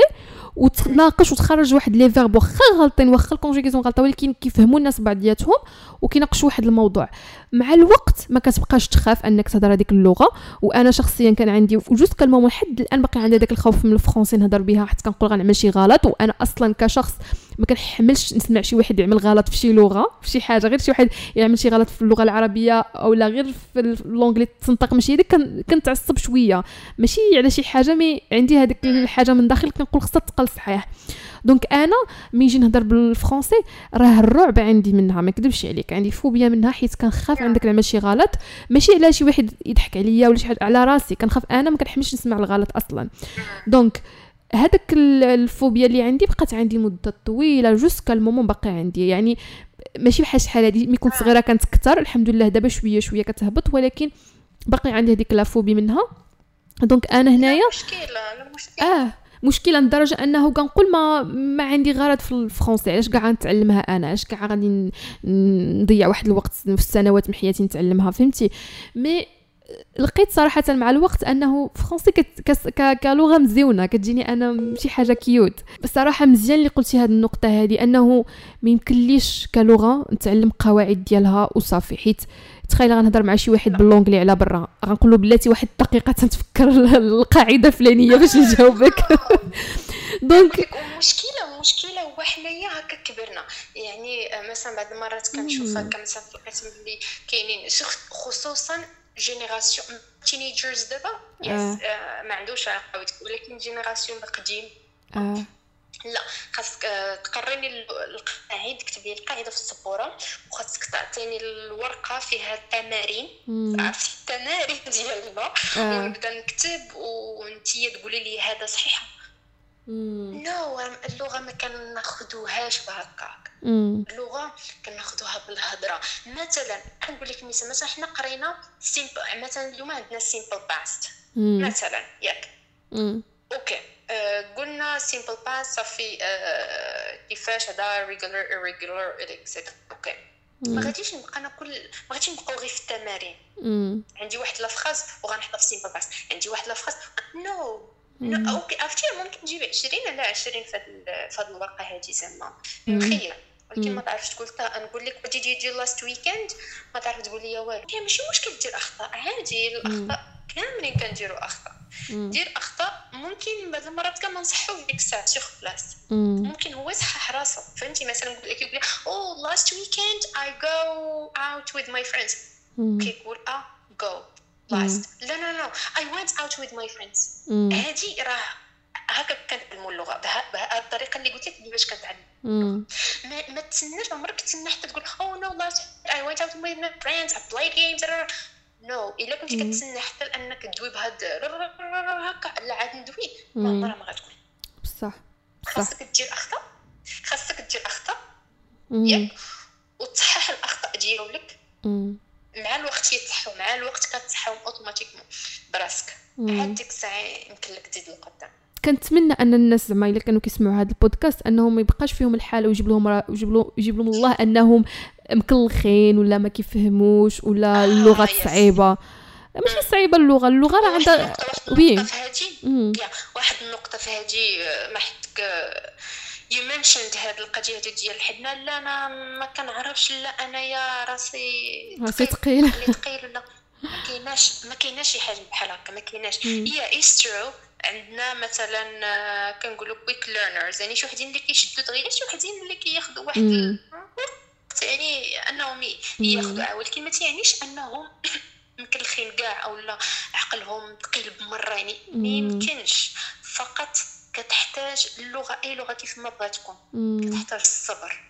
A: وتناقش وتخرج واحد les verbes واخا غالطين واخا ال conjugaison غلطة ولكن كيفهموا الناس بعضياتهم وكيناقشوا واحد الموضوع. مع الوقت ما كتبقاش تخاف أنك تهضر هذيك اللغة وأنا شخصيا كان عندي و jusqu'à le moment لحد الآن باقي عندي داك الخوف من ال français نهضر بها حيت كنقول غنعمل شي غلط وأنا أصلا كشخص ما كنحملش نسمع شي واحد يعمل غلط في شي لغة في شي حاجة غير شي واحد يعمل شي غلط في اللغة العربية أو لا غير في l'anglais تنطق ماشي هذيك كنتعصب شوية. ماشي على شي حاجة mais عندي هذيك الحاجة من داخل كنقول خصها تقل صحيح. donc أنا ملي نجي نهضر بال français راه الرعب عندي منها ما نكذبش عليك عندي فوبيا منها حيت كنخاف عندك نعمل شي غلط. ماشي على شي واحد يضحك عليا ولا شي حاجة على راسي كنخاف أنا ما كنحملش نسمع الغلط أصلا. donc هذاك الفوبيا اللي عندي بقات عندي مدة طويلة jusqu'à le moment باقي عندي. يعني ماشي بحال شحال هادي ملي كنت صغيرة كانت كثر الحمد لله دابا شوية شوية كتهبط ولكن باقي عندي هذيك la phobie منها. donc أنا هنايا
B: مشكلة
A: آه مشكلة لدرجة أنه كنقول ما ما عندي غرض في ال français علاش كاع غنتعلمها أنا؟ علاش كاع غادي نضيع واحد الوقت في السنوات من حياتي نتعلمها؟ فهمتي؟ mais لقيت صراحة مع الوقت أنه français كلغة مزيونة كتجيني أنا شي حاجة cute بصراحة مزيان اللي قلتي هذه النقطة هذه أنه ما يمكنليش كلغة نتعلم قواعد ديالها وصافي حيت تخيل غنهضر مع شي واحد ب l'anglais على برا غنقول له بلاتي واحد الدقيقة تنتفكر القاعدة الفلانية باش نجاوبك. <laughs>
B: donc المشكلة المشكلة هو حنايا هكا كبرنا. يعني مثلا بعض المرات كنشوف هكا مثلا في القسم اللي كاينين خصوصا génération teenagers دابا yes ما عندوش ولكن génération القديم
A: آه.
B: لا خاصك تقريني القاعده تكتب لي القاعدة في السبورة وخاصك تعطيني الورقة فيها التمارين عرفتي التمارين ديالنا. ونبدا نكتب وانتي تقولي لي هذا صحيح. نو اللغة ما كناخذوهاش بهكاك. اللغة كناخذوها بالهضره مثلا نقول لك مثال مثلا حنا قرينا simple مثلا اليوم عندنا simple past مثلا ياك. okay. آه قلنا simple past صافي آه كيفاش هذا regular irregular et cetera okay. ما غاديش نبقى أنا كل ما غاديش نبقاو غير في التمارين. عندي واحد la phrase وغنحطها في simple past عندي واحد la phrase no no. okay عرفتي ممكن تجيب 20 ولا 20 في هذه الورقه هذه زعما. مخير ولكن ما تعرفش تقول نقول لك بدي يجي last weekend ما تعرف تقول لي والو. هي ماشي مشكل دير أخطاء عادي. الأخطاء كاملين كنديروا أخطاء. دير أخطاء ممكن بعض المرات كان ما نصحوش ديك الساعة شي بلاصه ممكن هو يصحح راسه. فهمتي؟ مثلا يقول لك يقول oh last weekend I go out with my friends كيقول آه go last لا لا لا I went out with my friends هادي راه هكا كنتعلموا اللغة. بهذه الطريقة اللي قلت لك باش كنتعلم ما, ما تسناش عمرك تسنى حتى تقول oh no last I went out with my friends I play games no إلا كنتي كتسنى حتى لأنك تدوي بهاد هكا لا عاد ندوي. ما عمرها ما غتكون.
A: بصح
B: خاصك دير اخطاء خاصك دير اخطاء ياك. وتصحح الأخطاء ديالك. مع الوقت يتصحوا مع الوقت كتصحاهم اوتوماتيكمون براسك. عاد ديك الساعة يمكن لك تزيد لقدام
A: كنتمنى أن الناس زعما إلا كانوا كيسمعوا هذا البودكاست أنهم ما يبقاش فيهم الحال ويجيب لهم يجيب لهم يجيب لهم الله أنهم مكلخين ولا ما كيفهموش ولا آه اللغة صعيبة. ماشي صعيبة اللغة اللغة راه عندها
B: وي. واحد النقطة في هذه ما حدك you mentioned هاد القضية ديال الحدنا لا أنا ما كنعرفش. لا أنايا راسي
A: راسي ثقيل
B: ثقيل ولا ما كايناش ما كايناش شي حاجة بحال هكا ما كايناش. هي true عندنا مثلا كنقولوا quick learners يعني شي وحدين اللي كيشدوا دغيا شي وحدين اللي كياخذوا واحد يعني أنهم ياخذوا ولكن ما تيعنيش أنهم <coughs> مكلخين كاع أو لا عقلهم ثقيل بمرة. يعني ما يمكنش. فقط كتحتاج اللغة أي لغة كيف ما بغات تكون. كتحتاج الصبر.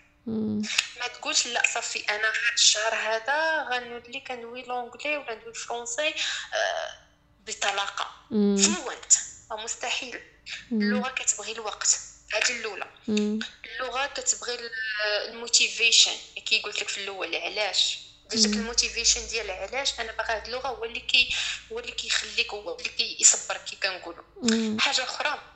B: ما تقولش لا صافي أنا هاد الشهر هذا غنولي كندوي l'anglais ولا ندوي الفرنسي آه بطلاقة. fluent مستحيل. اللغة كتبغي الوقت. هذه الأولى. اللغة كتبغي ال motivation. كي قلت لك في الأول علاش؟ داك ال motivation ديال علاش؟ أنا باغا هاد اللغة هو اللي كي هو اللي كيخليك هو اللي كيصبرك كي كنقولوا حاجة أخرى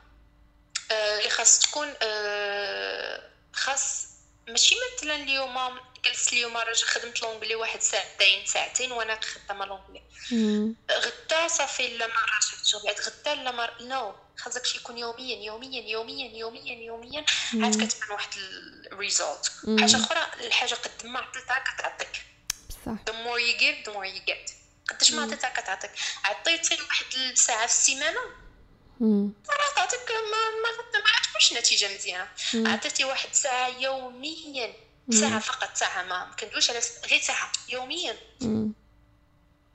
B: اللي آه خاص تكون آه خاص ماشي مثلا اليوم جلست اليوم راجل خدمت l'anglais واحد ساعتين ساعتين وأنا خدامه l'anglais. غدا صافي لا ما راجعتش بعد غدا لا ما no خاصك شي يكون يوميا يوميا يوميا يوميا يوميا عاد كتبان واحد ال result. حاجة أخرى الحاجة قد ما عطيتها كتعطيك.
A: بصح
B: the more you give the more you get. قداش ما عطيتها كتعطيك. عطيتي واحد الساعة في السيمانة. تعطيك ما ما عطيكش نتيجه مزيانة. عطيتي واحد ساعة يوميا. ساعة فقط ساعة ما كندويش على غير ساعة يوميا.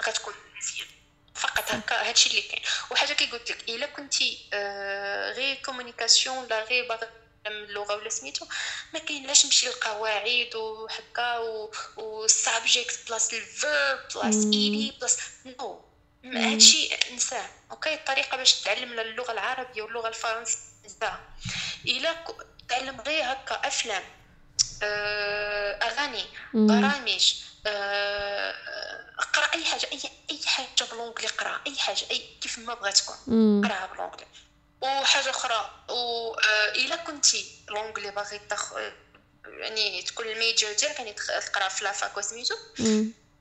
B: غتكون مزيان. فقط هكا هادشي اللي كاين. وحاجة كي قلت لك إلا كنتي آه غير communication ولا غير باغي اللغة ولا سميتو ما كاين لاش نمشي للقواعد وهكا وال subject plus ال verb plus ed plus no هادشي نساه okay الطريقة باش تعلم اللغة العربية واللغة الفرنسية إلا تعلم غير هكا أفلام آه أغاني برامج آه اقرأ أي حاجة اي أي حاجة ب l'anglais اقرأ أي حاجة اي كيف ما بغات تكون. اقرأها ب l'anglais وحاجة أخرى والا كنتي l'anglais باغي تاخ يعني تكون ال major ديالك يعني تقرأ في la fac وسميتو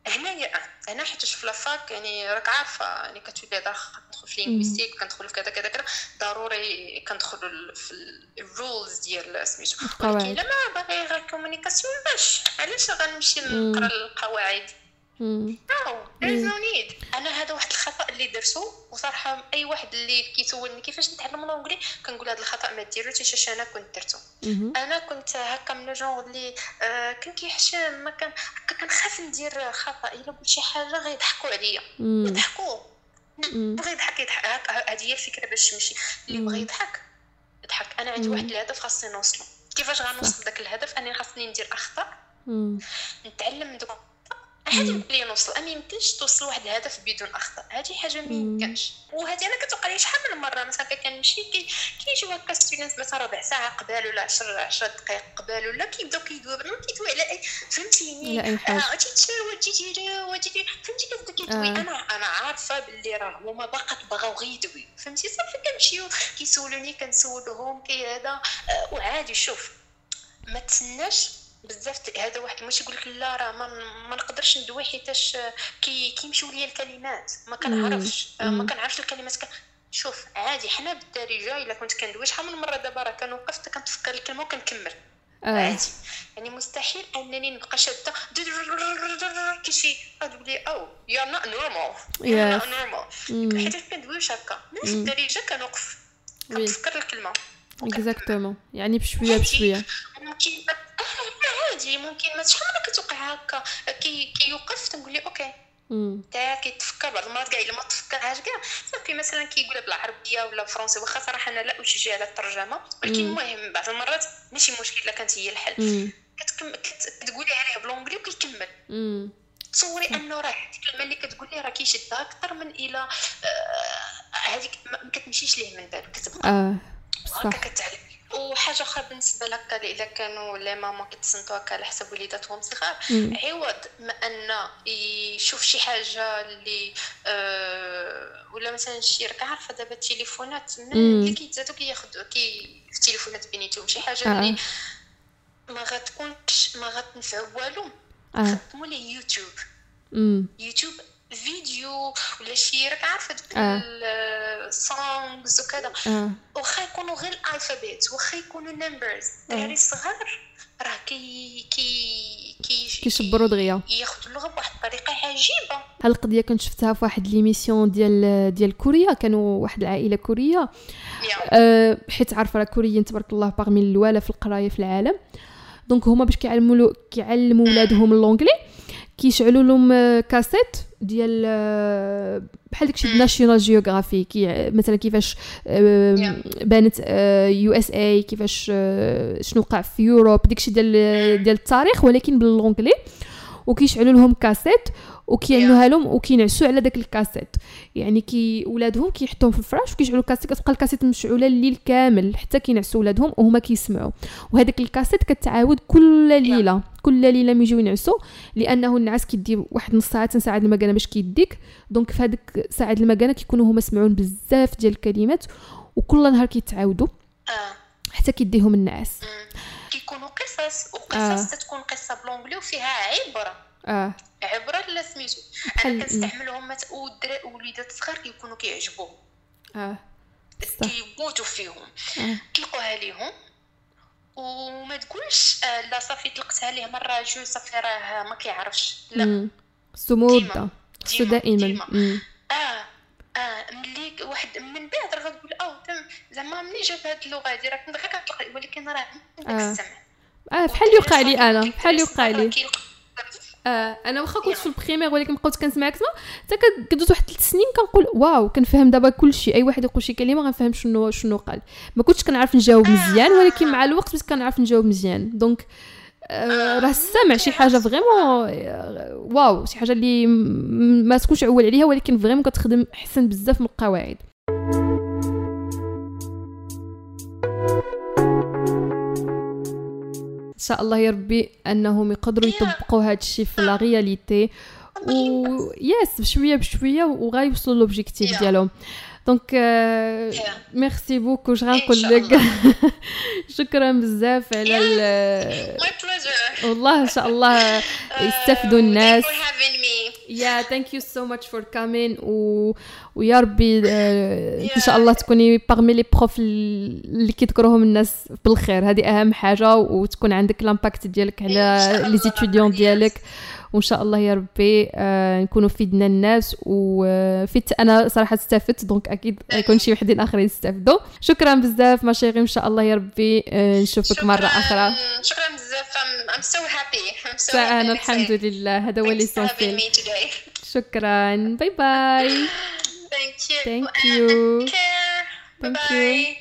B: هنايا هنا حيت في la fac يعني راك عارفة يعني كتولي كندخل في linguistique كندخل في كذا كذا كذا ضروري كندخل في ال rules ديال سميتو. ولكن إلا ما باغي غير communication باش علاش غنمشي نقرا القواعد؟ There's no need. أنا هذا واحد الخطأ اللي درتو وصراحة أي واحد اللي كيسولني كيفاش نتعلم l'anglais كنقول هذا الخطأ ما ديروش اش أنا كنت درتو أنا كنت هكا من الجونغ اللي آه كان كيحشم ما كان هكا كنخاف ندير خطأ. إلا قلت شي حاجة غيضحكوا عليا. يضحكوا. بغى يضحك يضحك. هذه هي الفكرة باش تمشي اللي بغى يضحك يضحك. أنا عندي واحد الهدف خاصني نوصلو كيفاش غنوصل داك الهدف؟ أني خاصني ندير أخطاء. نتعلم دوك. عادي يمكن لي نوصل. ما يمكنش توصل لواحد الهدف بدون أخطاء. هذه حاجة ما يمكنش. وهذه أنا كتوقع لي شحال من مرة مثلا كنمشي كي كيجيو هكا student مثلا ربع ساعة قبل ولا 10 10 دقائق قبل ولا كيبداو كيدويو كيدوي على اي فهمتيني؟
A: لا أي حاجة.
B: تيتشاوى تيتي فهمتي كتبدا كيدوي؟ أنا أنا عارفة باللي راه هما باقا بغاو غير يدويو فهمتي؟ صافي كنمشيو كيسولوني كنسولهم كي هذا. وعادي شوف ما تسناش بزاف هذا واحد ماشي يقول لك لا راه ما, ما نقدرش ندوي حيتاش كي كيمشيو ليا الكلمات. ما كنعرفش ما كنعرفش الكلمات كان شوف عادي حنا بالدارجه إلا كنت كندوي شحال من مرة دابا راه كنوقف كنتفكر الكلمة وكنكمل. آه. عادي. يعني مستحيل أنني نبقى شاده كي شي تقول لي oh you not normal you not normal حيت كندويش هكا. من الدارجه كنوقف كنتفكر الكلمة.
A: Exactement يعني بشويه بشويه
B: ممكن عادي ممكن ما شحال مره كتوقع هكا كي كيوقف تنقول لي okay تا كيتفكر بعض المرات كاع الا ما تفكرهاش كاع صافي مثلا كيقولها بالعربيه ولا بالفرنسي واخا صراحة أنا لا اشجع على الترجمه ولكن المهم بعض المرات ماشي مشكل كانت هي الحل كتقولي عليها ب l'anglais وكيكمل تصوري انه راه الكلمة اللي كتقول لي راه كيشدها أكثر من إلى هذيك ما كتمشيش ليه من بعد كتبقى كتعلم وحاجة أخرى بالنسبة لك الا كانوا لي ماما كيتصنتوا هكا على حسب وليداتهم صغار عوض ما أن يشوف شي حاجة اللي آه ولا مثلا شي راك عارفة دابا التليفونات اللي كيتزادوا كياخذوا كي في التليفونات بيناتهم شي حاجة آه. اللي ما غتكونش ما غتنفع والو
A: آه.
B: خدموا ليه يوتيوب
A: مم.
B: يوتيوب فيديو ولا شي راك عارفه دوك. ال songs وكذا. واخا يكونوا غير ال alphabet واخا يكونوا numbers الدراري الصغار راه كي كي كي
A: كيشبروا دغيا
B: ياخذوا اللغة بواحد الطريقة عجيبه
A: هاد القضية كنت شفتها في واحد l'émission ديال ديال كوريا؟ كانوا واحد العائلة كورية. أه حيت عارفة راه كوريين تبارك الله parmi الاولى في القراية في العالم. Donc هما باش كيعلموا كيعلموا ولادهم l'anglais كيشعلوا لهم كاسيت ديال بحال داكشي ناشيونال جيوغرافي كي مثلا كيفاش بانت USA كيفاش شنو وقع في Europe داكشي ديال ديال التاريخ ولكن ب l'anglais وكيشعلوا لهم كاسيت وكيعملوها لهم وكينعسوا على داك الكاسيت. يعني كي ولادهم كيحطوهم في الفراش وكيشعلوا الكاسيت كتبقى الكاسيت مشعولة الليل كامل حتى كينعسوا ولادهم وهما كيسمعوا. وهذاك الكاسيت كتعاود كل ليلة كل ليلة ملي يجيو ينعسوا لأنه النعاس كيدي واحد نص ساعة ساعه المكانه باش كيديك. Donc في هذيك ساعة المكانه كيكونوا هما سمعون بزاف ديال الكلمات وكل نهار كيتعاودوا حتى كيديهم النعاس.
B: كيكونوا قصص وقصص آه. تكون قصة ب l'anglais وفيها عبرة.
A: آه.
B: عبره لا سميتو. أنا كنستعملهم وليدات صغار كيكونوا كيعجبوهم.
A: آه.
B: كيموتوا فيهم. طلقوها ليهم وما تقولش آه لا صافي طلقتها ليه مره جوج صافي راه ما كيعرفش. لا.
A: سمودة خصو دائما.
B: آه. آه. ملي واحد من بعد راه غتقول أو تم. زعما ملي جاب هاد اللغة هادي راه كنت غير كنطلق ولكن راه داك
A: آه. السمع. آه بحال يوقع لي أنا بحال يوقع لي. آه أنا واخا كنت في البريمير ولكن بقيت كنسمعك تما حتى كدوز واحد ثلاث سنين كنقول wow كنفهم دابا كلشي. أي واحد يقول شي كلمة غنفهم شنو شنو قال. ما كنتش كنعرف نجاوب مزيان ولكن مع الوقت بديت كنعرف نجاوب مزيان. Donc آه راه السمع شي حاجة vraiment آه، wow شي حاجة اللي ما تكونش عول عليها ولكن vraiment كتخدم احسن بزاف من القواعد. شاء الله يا ربي انهم يقدروا يطبقوا هذا الشيء في la réalité. و yes بشوية بشوية وغايوصلوا l'objectif ديالهم. Donc merci beaucoup واش غنقول لك شكرا بزاف على والله ان شاء الله يستافدوا الناس يا thank you so much for coming و ويا ربي uh, إن شاء الله تكوني parmi les profs اللي كيذكروهم الناس بالخير. هذه أهم حاجة وتكون عندك l'impact ديالك على les étudiants ديالك. وإن شاء الله يا ربي آه نكونوا فيدنا الناس. وفيت أنا صراحة استفدت donc أكيد يكون شي وحدين آخرين يستافدوا شكرا بزاف ma chérie إن شاء الله يا ربي آه نشوفك مرة أخرى.
B: شكرا بزاف. I'm so happy
A: so أنا الحمد لله. هذا هو اللي شكرا. Bye bye <laughs>
B: Thank you.
A: Thank you.
B: Care. Thank Bye-bye. you.